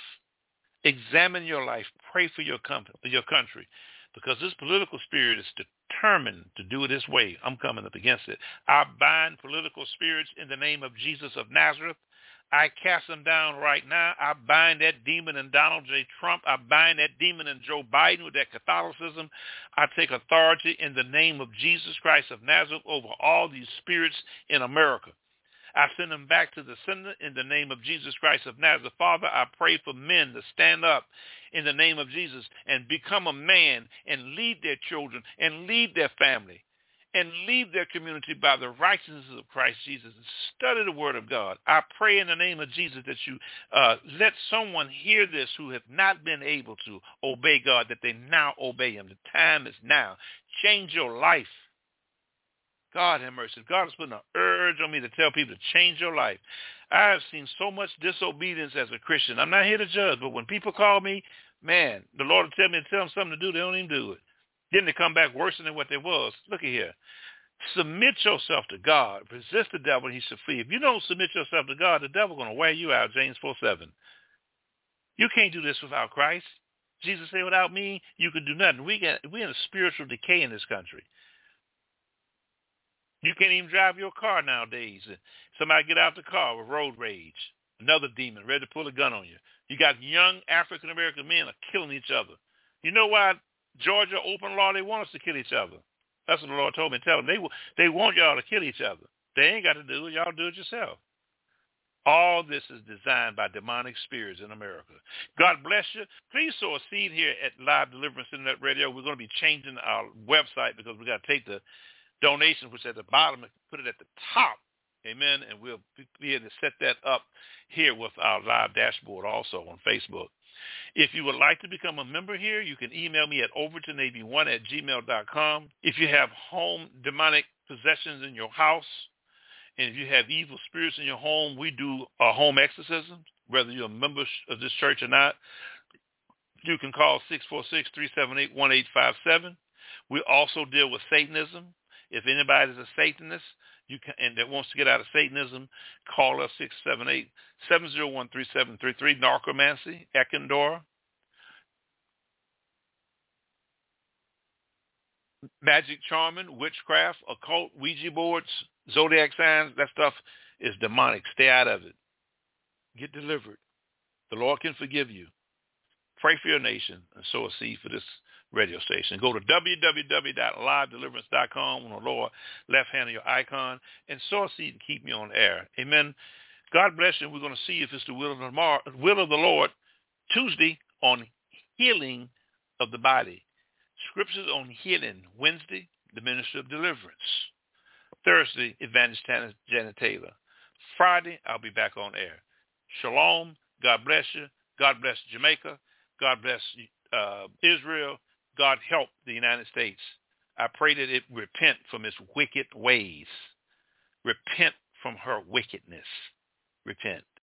Examine your life. Pray for your, your country. Because this political spirit is determined to do it this way. I'm coming up against it. I bind political spirits in the name of Jesus of Nazareth. I cast them down right now. I bind that demon in Donald J. Trump. I bind that demon in Joe Biden with that Catholicism. I take authority in the name of Jesus Christ of Nazareth over all these spirits in America. I send them back to the sender in the name of Jesus Christ of Nazareth. Father, I pray for men to stand up in the name of Jesus and become a man and lead their children and lead their family and leave their community by the righteousness of Christ Jesus and study the word of God. I pray in the name of Jesus that you uh, let someone hear this who have not been able to obey God, that they now obey him. The time is now. Change your life. God have mercy. God has put an urge on me to tell people to change your life. I have seen so much disobedience as a Christian. I'm not here to judge, but when people call me, man, the Lord will tell me to tell them something to do, they don't even do it. Then they come back worse than what they was. Look at here. Submit yourself to God. Resist the devil and he shall flee. If you don't submit yourself to God, the devil going to wear you out, James 4, 7. You can't do this without Christ. Jesus said, without me, you can do nothing. We get, we're in a spiritual decay in this country. You can't even drive your car nowadays. Somebody get out the car with road rage. Another demon ready to pull a gun on you. You got young African American men are killing each other. You know why Georgia open law? They want us to kill each other. That's what the Lord told me. Tell them they they want y'all to kill each other. They ain't got to do it. Y'all do it yourself. All this is designed by demonic spirits in America. God bless you. Please sow a seed here at Live Deliverance Internet Radio. We're going to be changing our website because we got to take the donation, which is at the bottom, and put it at the top. Amen. And we'll be able to set that up here with our live dashboard also on Facebook. If you would like to become a member here, you can email me at overtonavy1 at gmail.com. If you have home demonic possessions in your house, and if you have evil spirits in your home, we do a home exorcism, whether you're a member of this church or not. You can call 646-378-1857. We also deal with Satanism. If anybody is a Satanist you can, and that wants to get out of Satanism, call us 678-701-3733, Necromancy, Eckendor, magic charming, witchcraft, occult, Ouija boards, zodiac signs, that stuff is demonic. Stay out of it. Get delivered. The Lord can forgive you. Pray for your nation and sow a seed for this radio station. Go to www.livedeliverance.com on the lower left hand of your icon and sow a seed and keep me on air. Amen. God bless you. We're going to see if it's the will of the, will of the Lord Tuesday on healing of the body. Scriptures on healing. Wednesday, the ministry of deliverance. Thursday, Evangelist Janet Taylor. Friday, I'll be back on air. Shalom. God bless you. God bless Jamaica. God bless uh, Israel. God help the United States. I pray that it repent from its wicked ways. Repent from her wickedness. Repent.